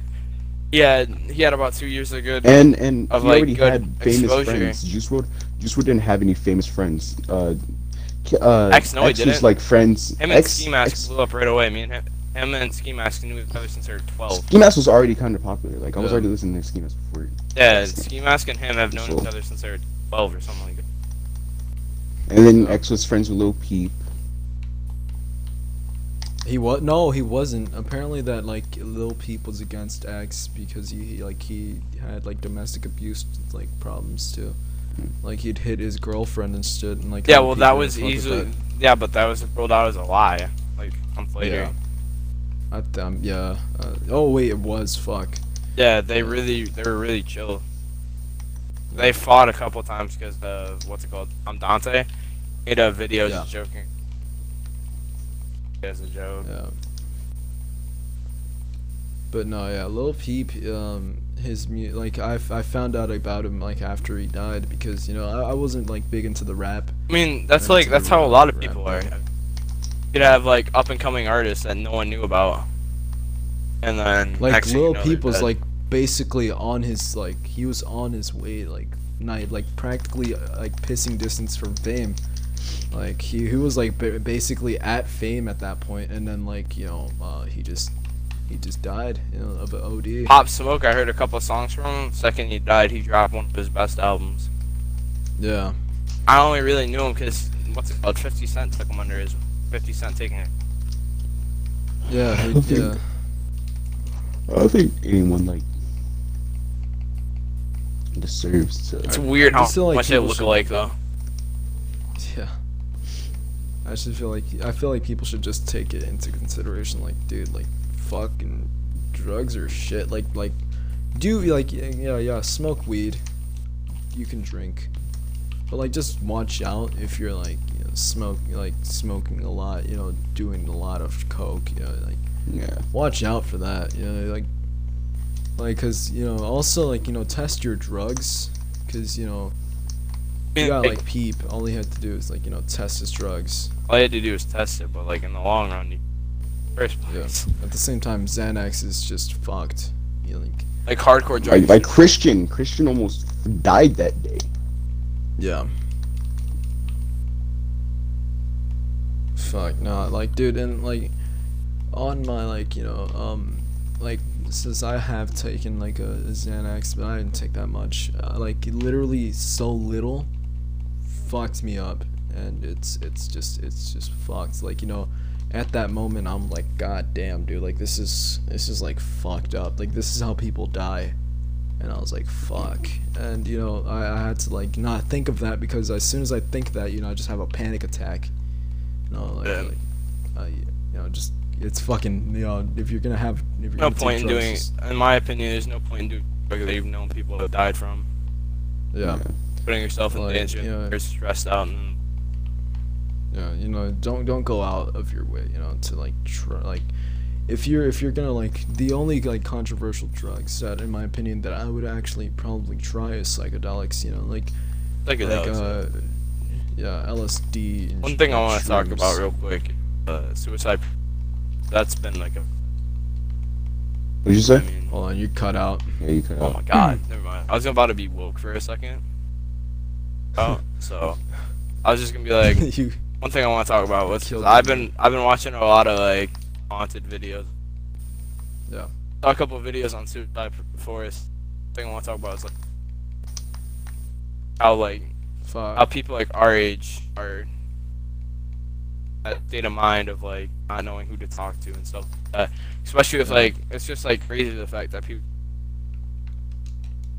yeah, he had about two years of good. and and of, he like, already good had famous exposure. friends. Juice WRLD, Juice WRLD didn't have any famous friends. Uh, K- uh, X, no, he X was didn't. like friends. him and X, Ski Mask X, blew up right away. Me and him, him and Ski Mask knew each other since they were twelve. Ski Mask was already kind of popular. Like I was Yeah. already listening to Ski Mask before. Yeah, Ski Mask and him have known Sure. each other since they were twelve or something like that. And then X was friends with Lil Peep. He was no, he wasn't. Apparently, that like Lil Peep was against X because he, he like he had like domestic abuse like problems too. Like he'd hit his girlfriend and shit, and like Yeah, well, people that was fuck easily. that. Yeah, but that was rolled out as a lie. Like months later. Yeah. I th- um, yeah. Uh, oh wait, it was fuck. Yeah, they really they were really chill. They fought a couple times because of what's it called? I'm Dante. Made a video Yeah. just joking. As a joke. Yeah. But no, yeah, Lil Peep, um, his mu- like I, f- I found out about him like after he died because you know I, I wasn't like big into the rap. I mean, that's like that's how a lot of rap people are. You'd have like up and coming artists that no one knew about, and then Like thing you Lil know, Peep was like basically on his like he was on his way like night like practically uh, like pissing distance from fame. Like he he was like basically at fame at that point, and then like you know uh, he just he just died you know of an OD. Pop Smoke. I heard a couple songs from him. Second he died, he dropped one of his best albums. Yeah. I only really knew him because what's it called? 50 Cent took him under his 50 Cent taking it. Yeah. He, yeah. I don't think anyone like deserves to. It's weird how just feel like much they people look should- alike though. Yeah. I should feel like I feel like people should just take it into consideration. Like, dude, like, fucking drugs or shit. Like, like, do like, yeah, yeah, yeah, smoke weed. You can drink, but like, just watch out if you're like, you know, smoke, like, smoking a lot. You know, doing a lot of coke. You know, like, Yeah. watch out for that. You know, like, like, cause you know, also like, you know, test your drugs, cause you know. You got like- like peep. All he had to do is like you know test his drugs. All you had to do was test it, but like in the long run, you first Yeah. At the same time, Xanax is just fucked. You like Like hardcore Like, drugs. like Christian, Christian almost died that day. yeah. Fuck no, like dude, and like on my like you know um like since I have taken like a, Xanax, but I didn't take that much. Uh, like literally so little fucked me up, and it's it's just it's just fucked. Like you know, at that moment I'm like, god damn, dude, like this is this is like fucked up. Like this is how people die. And I was like, fuck. And you know, I, I had to like not think of that because as soon as I think that, you know, I just have a panic attack. You know, like, Yeah. like uh, you know, just it's fucking you know, if you're gonna have if you're no point in doing. just- In my opinion, there's no point in doing drugs that you've known people have died from. yeah. Putting yourself in Like, danger, yeah. you're stressed out, and Yeah, you know, don't don't go out of your way, you know, to like try like if you're if you're gonna like the only like controversial drugs that in my opinion that I would actually probably try is psychedelics, you know, like like, like like uh yeah, LSD One thing I want to talk about real quick, uh, suicide. That's been like a What'd you I say? mean, Hold on, you cut out. Yeah, you cut oh out. my god, hmm. never mind. I was about to be woke for a second. Oh, so I was just gonna be like, you one thing I want to talk about was Killed I've me. been I've been watching a lot of like haunted videos. Yeah. Saw a couple of videos on Suicide Forest. Thing I want to talk about is like how like how people like our age are that state of mind of like not knowing who to talk to and stuff. like that. especially if like it's just like crazy the fact that people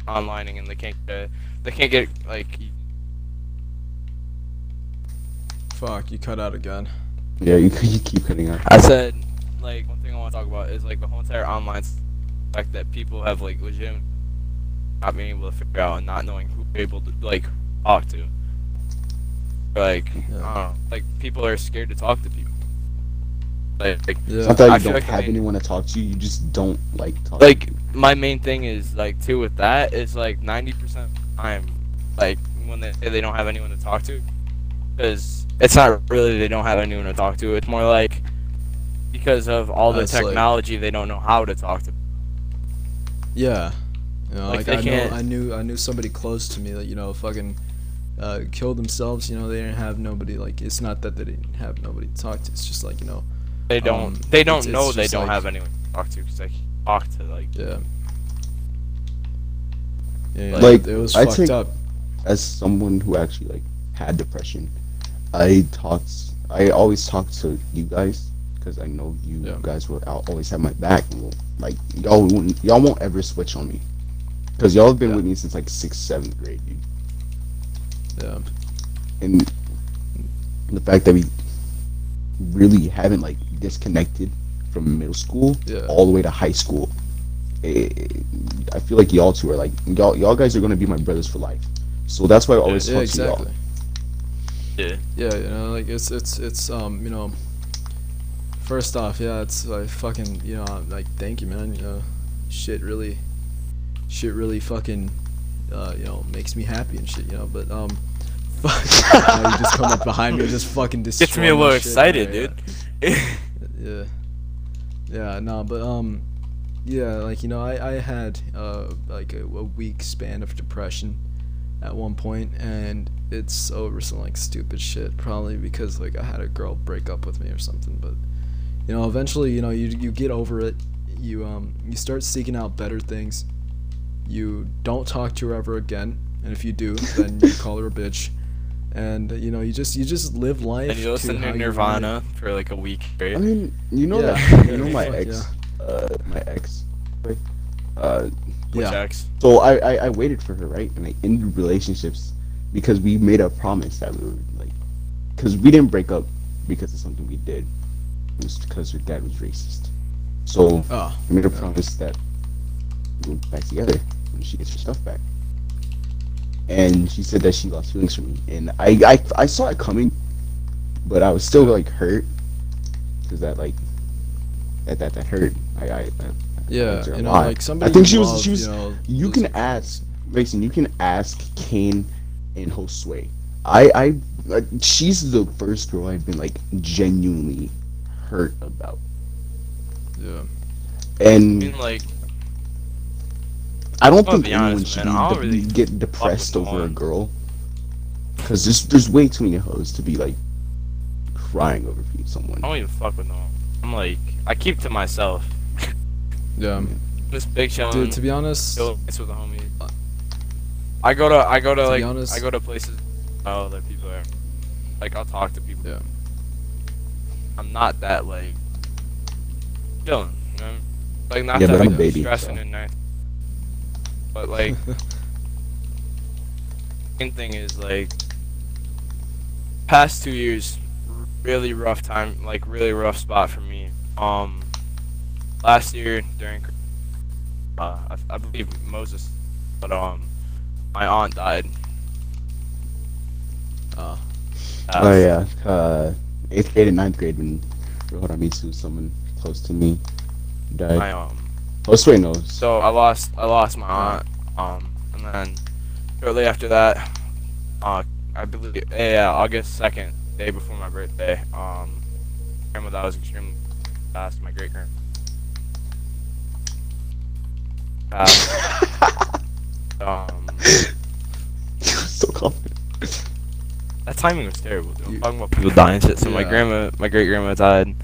onlining and they can't get they can't get like Fuck, you cut out again. Yeah, you, you keep cutting out. I said like one thing I want to talk about is like the whole entire online fact that people have like legit not being able to figure out and not knowing who they're able to like talk to. Or, like I don't uh, like people are scared to talk to people. Like, like It's Yeah. not that you feel don't like I have mean- anyone to talk to. You just don't like talking. like my main thing is like too with that is like 90% of the time like when they say they don't have anyone to talk to because it's not really they don't have anyone to talk to it's more like because of all the It's like- technology they don't know how to talk to Yeah. You know, Like, like, I know, can't- I knew, I knew somebody close to me that you know, fucking, uh, killed themselves. You know, they didn't have nobody. Like, it's not that they didn't have nobody to talk to. It's just like you know, they don't Um, they don't it's- know it's they don't like- have anyone to talk to because they talk to like yeah. Yeah, Like, it was I fucked think- up. as someone who actually like had depression, I talked. I always talk to you guys because I know you Yeah. guys will al- always have my back. And will, like y'all, won't, y'all won't ever switch on me because y'all have been Yeah. with me since like sixth, seventh grade, dude. Yeah. And the fact that we really haven't like disconnected from middle school Yeah. all the way to high school. eh, I feel like y'all two are like y'all. Y'all guys are gonna be my brothers for life. So that's why I always Yeah, talk to y'all. yeah Yeah, you know, like it's it's it's um, you know. First off, yeah, it's like fucking, you know, like thank you, man. You know, shit really, shit really fucking, uh, you know, makes me happy and shit, you know. But um, fuck, you just come up behind me and just fucking destroy gets me a little shit. excited dude Yeah, yeah, yeah, no, but um, yeah, like you know, I I had uh like a, a week span of depression at one point, and it's over some like stupid shit, probably because like I had a girl break up with me or something. But you know, eventually, you know, you you get over it. You um you start seeking out better things. You don't talk to her ever again, and if you do, then you call her a bitch. And you know, you just you just live life. and you listen how to Nirvana for like a week I mean, you know Yeah. that you know my fuck ex, uh, my ex, uh, which Yeah. X so I, I I waited for her right, and I ended relationships because we made a promise that we were like, because we didn't break up because of something we did, it was because her dad was racist. So Oh, we made a promise that we would back together when she gets her stuff back. And she said that she lost feelings for me, and I I, I saw it coming, but I was still like hurt because that like that that that hurt. I I, I yeah, liked her a you know, like somebody. I think she you was she was. You, know, You losing can ask Mason. You can ask Kane and Josue. I I like, she's the first girl I've been like genuinely hurt about, Yeah. I and mean like I don't think anyone honest, should man, be de- really get depressed over a girl. Cause there's there's way too many hoes to be like crying over someone. I don't even fuck with no one. I'm like I keep to myself Yeah. this big chillin' Dude, to be honest, it's with the homies. Uh, I go to I go to, To like honest- I go to places oh that people are like I'll talk to people. Yeah. I'm not that like chilling, you know? Like not Yeah, that but I'm like a baby, stressing so. and nice. But like main thing is like past two years really rough time like really rough spot for me um last year during uh I, I believe moses but um my aunt died Oh. Uh, Oh yeah, uh, eighth grade and ninth grade when Rohoramitsu, someone close to me, died. my um Josue knows. so i lost i lost my aunt um and then shortly after that uh i believe yeah august 2nd day before my birthday um grandmother was extremely fast my great grand passed. um, so confident. that timing was terrible. Dude. I'm talking about people dying shit. So my grandma, my great grandma died,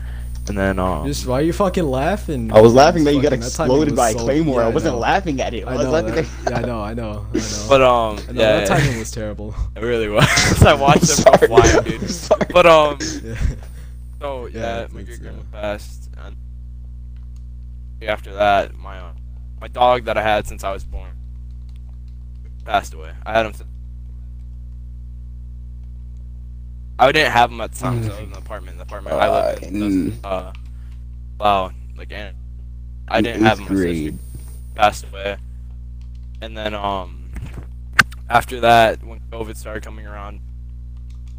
and then um, Just why are you fucking laughing? I was laughing that you got Fucking- that exploded was by so- Claymore. yeah, I wasn't laughing at it. I, I was know, laughing that, yeah, I know, I know, I know. but um, I know, yeah, that timing was terrible. it really was. I watched them Sorry. go flying, dude. Sorry. But um, yeah. so Yeah, yeah, my it's, great grandma passed, and after that, my uh, my dog that I had since I was born passed away. I had him. Since I didn't have him at the time. 'cause I was in the apartment. The apartment I lived in. Uh, Uh, wow, like and I didn't have eighth him. My sister grade. passed away, and then um, after that, when COVID started coming around,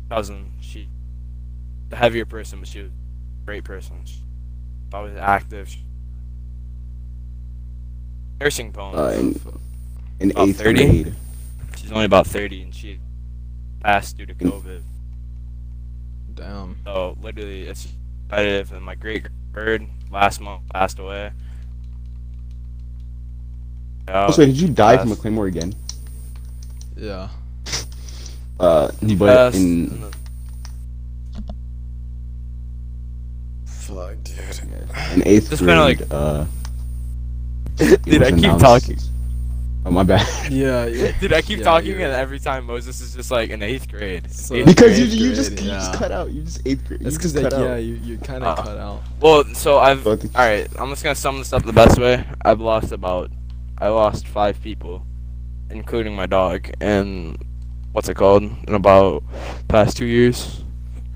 cousin she, the heavier person, but she was a great person. She, always active. She, nursing poems. Uh, in, in About eighth 30? grade. She's only about 30 and she passed due to COVID. Damn. So literally, it's competitive. And my great bird last month passed away. Yeah, Also, did you die from a passed. claymore again? Yeah. Uh, he but passed. in and then- Fuck, dude. in eighth Just grade, kinda like- uh, it Dude, was I keep announced- talking. Oh my bad. Yeah, yeah. Dude, I keep Yeah, talking, you're- and every time Moses is just like in eighth grade. So- Eighth because you grade. you grade, just you just cut out. You just eighth grade. That's you because just cut yeah, out. you you kind of Uh, cut out. Well, so I've. So I think- All right, I'm just gonna sum this up the best way. I've lost about, I lost five people, including my dog, and what's it called? In about past two years,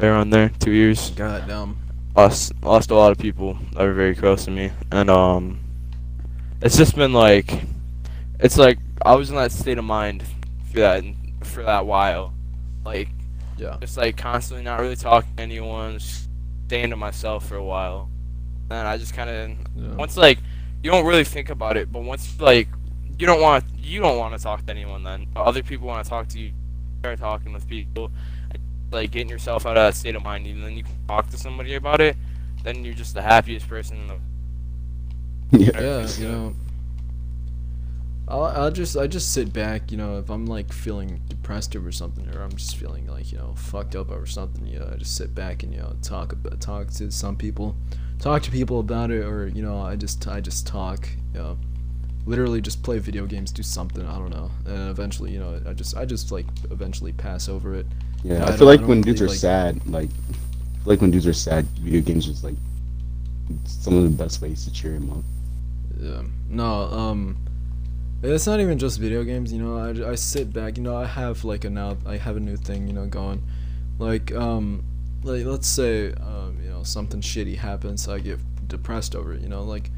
around there, two years. God damn. Lost lost a lot of people that were very close to me, and um, it's just been like, it's like I was in that state of mind for that for that while, like Yeah. just like constantly not really talking to anyone, just staying to myself for a while. And I just kind of Yeah. once like you don't really think about it, but once like you don't want you don't want to talk to anyone then. Other people want to talk to you. Start talking with people, like getting yourself out of that state of mind, and then you can talk to somebody about it. Then you're just the happiest person in the. yeah. yeah, you know. I'll, I'll just I just sit back, you know, if I'm like feeling depressed over something or I'm just feeling like you know fucked up over something, you know, I just sit back and you know talk about talk to some people, talk to people about it, or you know I just I just talk, you know, literally just play video games, do something, I don't know, and eventually you know I just I just like eventually pass over it. Yeah, I I, feel like don't when really dudes are like- sad, like, I feel like when dudes are sad, video games is like some of the best ways to cheer them up. Yeah. No, um it's not even just video games, you know. I, I sit back, you know, I have like a now I have a new thing, you know, going. Like um like let's say um you know something shitty happens, I get depressed over it, you know, like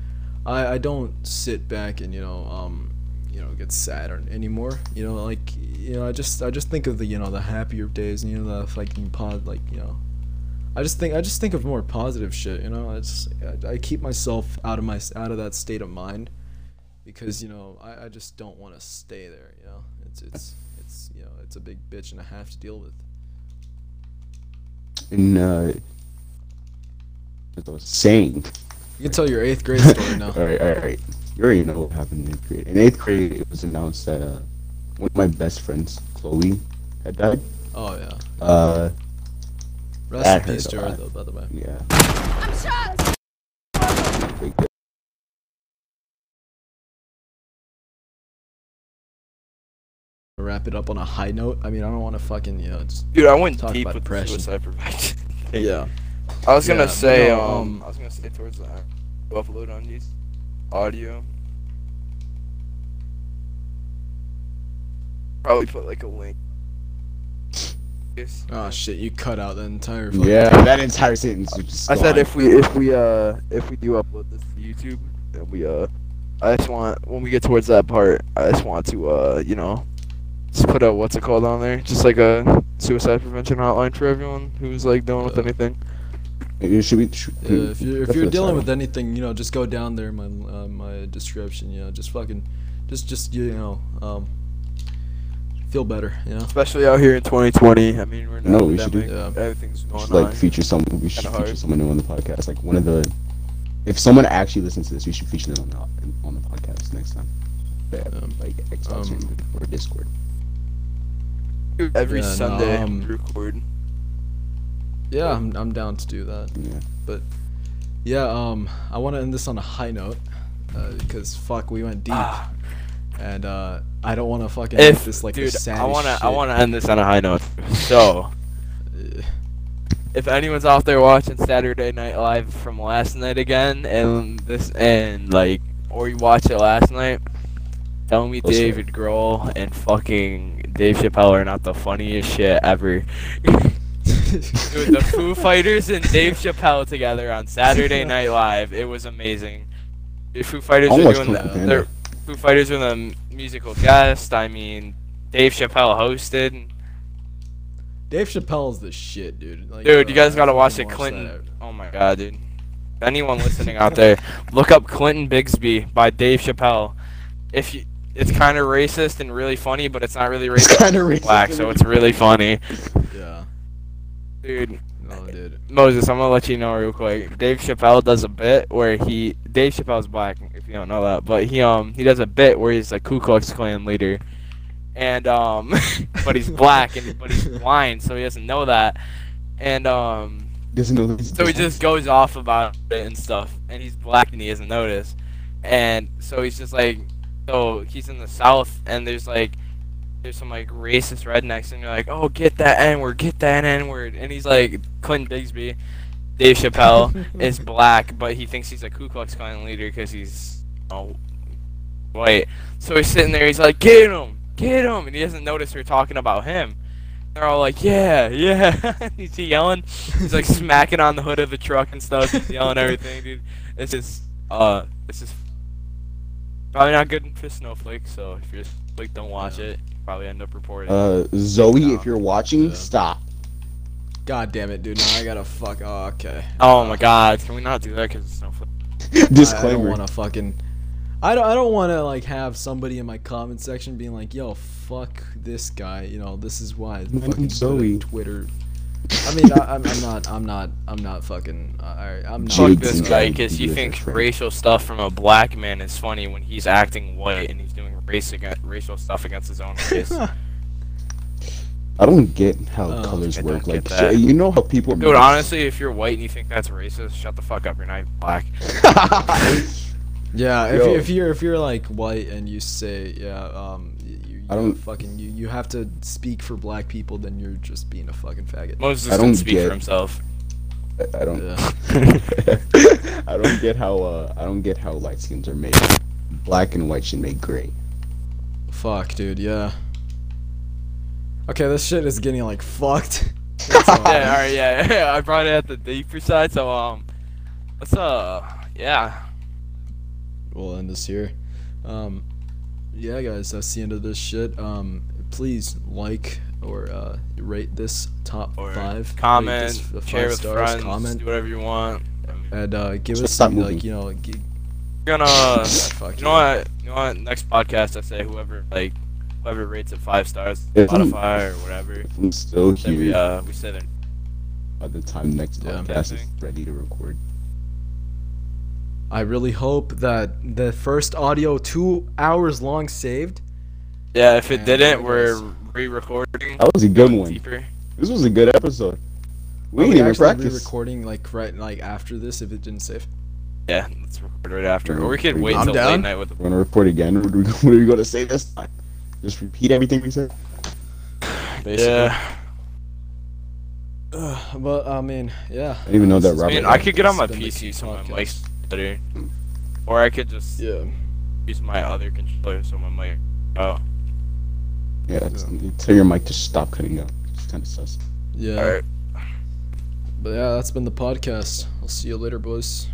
I I don't sit back and, you know, um you know, get sad or, anymore. You know, like you know, I just I just think of the, you know, the happier days, you know, the fucking pod like, you know, I just think I just think of more positive shit. You know, it's I, I keep myself out of my out of that state of mind because you know I, I just don't want to stay there. You know, it's it's it's you know it's a big bitch and I have to deal with. And uh, as I was saying, You can tell your eighth grade story now. all right, all right, all right. You already know what happened in eighth grade. In eighth grade, it was announced that uh, one of my best friends, Chloe, had died. Oh yeah. Uh, Rest That in peace hurt to her though. By the way. yeah. Wrap it up on a high note. I mean, I don't want to fucking you know just Dude, I went Talk deep about with the depression. suicide prevention. yeah. I was gonna Yeah, say, no, um, um, I was gonna say towards that. Upload on these audio. Probably put like a link. Oh shit! You cut out the entire. Fucking Yeah, that entire sentence was just I said if we if we uh if we do upload this to YouTube, then we uh I just want when we get towards that part, I just want to uh you know just put a what's it called on there, just like a suicide prevention hotline for everyone who's like dealing with Uh, anything. It should be. Should, Yeah, if you're if you're dealing with anything, you know, just go down there in my uh, my description. You know, just fucking, just just you know, um, feel better. You know. Especially out here in 2020. I mean, we're in No, we should do- Yeah. Everything's We going should, like on. feature someone. We should feature hard. someone new on the podcast. Like one of the, if someone actually listens to this, we should feature them on the on the podcast next time. um, like Xbox Um, or Discord. Every Yeah, no, Sunday um, record. Yeah, I'm, I'm down to do that. Yeah. But Yeah, um, I want to end this on a high note uh, because fuck, we went deep, Ah, and uh, I don't want to fucking if make this like dude, saddest I wanna shit. I wanna end this on a high note. So Uh, if anyone's out there watching Saturday Night Live from last night again, and this and like, or you watched it last night, tell me What's? David Grohl and fucking Dave Chappelle are not the funniest shit ever. Dude, the Foo Fighters and Dave Chappelle together on Saturday Night Live, it was amazing. The Foo Fighters I'll are doing Kung the, Fu Panda. their Foo Fighters are the m- musical guest. I mean, Dave Chappelle hosted. Dave Chappelle's the shit, dude. Like, Dude, you uh, guys gotta watch fucking it, Clayton. that. Oh my god, dude. Anyone listening out there, look up Clayton Bigsby by Dave Chappelle. If you, it's kind of racist and really funny, but it's not really racist. It's kind of racist. Black, so it's really funny, Yeah, dude. no, dude. Moses, I'm gonna let you know real quick. Dave Chappelle does a bit where he Dave Chappelle's black, if you don't know that, but he um he does a bit where he's a Ku Klux Klan leader, and um but he's black and but he's blind, so he doesn't know that, and um Doesn't know this. so he just goes off about it and stuff, and he's black and he doesn't notice, and so he's just like, so he's in the South and there's like. There's some like racist rednecks, and you're like, "Oh, get that N word, get that N word," and he's like, Clayton Bigsby, Dave Chappelle is black, but he thinks he's a Ku Klux Klan leader because he's oh, white. So he's sitting there, he's like, "Get him, get him," and he doesn't notice we're talking about him. They're all like, "Yeah, yeah," he's yelling. He's like smacking on the hood of the truck and stuff, he's yelling everything, dude. It's just, uh, it's just probably not good for Snowflake. So if you're a Snowflake, don't watch Yeah. it. Probably end up reporting. Uh, Zoe, No. if you're watching, Yeah. stop. God damn it, dude. Now I gotta fuck. Oh, okay. oh Uh, my God, can we not do that because it's Snowflake? I- I, don't want to fucking. I don't. I don't want to like have somebody in my comment section being like, "Yo, fuck this guy." You know, this is why. My fucking name's Zoe. Twitter. I mean, I, I'm, I'm not. I'm not. I'm not fucking. I, I'm not. Fuck this and guy Jake because he are thinks racial stuff from a black man is funny when he's acting white and he's doing race against, racial stuff against his own race. I don't get how Oh, colors I work. Like, that. you know how people. Dude, honestly, if you're white and you think that's racist, shut the fuck up. You're not even black. Yeah, if, Yo. you, if you're if you're like white and you say yeah, um, you, you I don't- fucking you you have to speak for black people, then you're just being a fucking faggot. Moses I didn't don't speak get- for himself. I don't. Yeah. I don't get how. Uh, I don't get how light skins are made. Black and white should make gray. Fuck, dude. Yeah. Okay, this shit is getting like fucked. Yeah, alright, yeah, yeah. I brought it at the deeper side, so, um, let's, uh, yeah. we'll end this here. Um, yeah, guys, that's the end of this shit. Um, please like or uh, rate this top Or five. comment, this f- share five with friends, comment, do whatever you want. and uh, give Let's us stop some, like you know, g- We're gonna, fuck you know what, you know what, next podcast I say whoever, like, whoever rates it five stars, If I'm- Spotify or whatever, If I'm still then we, here uh, we say that. by the time next Yeah. podcast is ready to record. I really hope that the first audio two hours long saved. Yeah, if it didn't, we're re-recording. That was a good one. Deeper. This was a good episode. We Are didn't even actually practice. recording like right like after this if it didn't save. Yeah, let's record right after. Yeah, Or we could I'm wait till down. late night with the. We're gonna record again. What are we, what are we gonna say this time? Just repeat everything we said. Basically. Yeah. Ugh, but I mean, yeah. I didn't even know that This I mean, Robert- I could get on my PC so my podcast. mic's better. Or I could just Yeah. use my other controller so my mic. Oh. Yeah, it's- tell your mic to stop cutting out. It's kind of sus. Yeah. Alright. But yeah, that's been the podcast. I'll see you later, boys.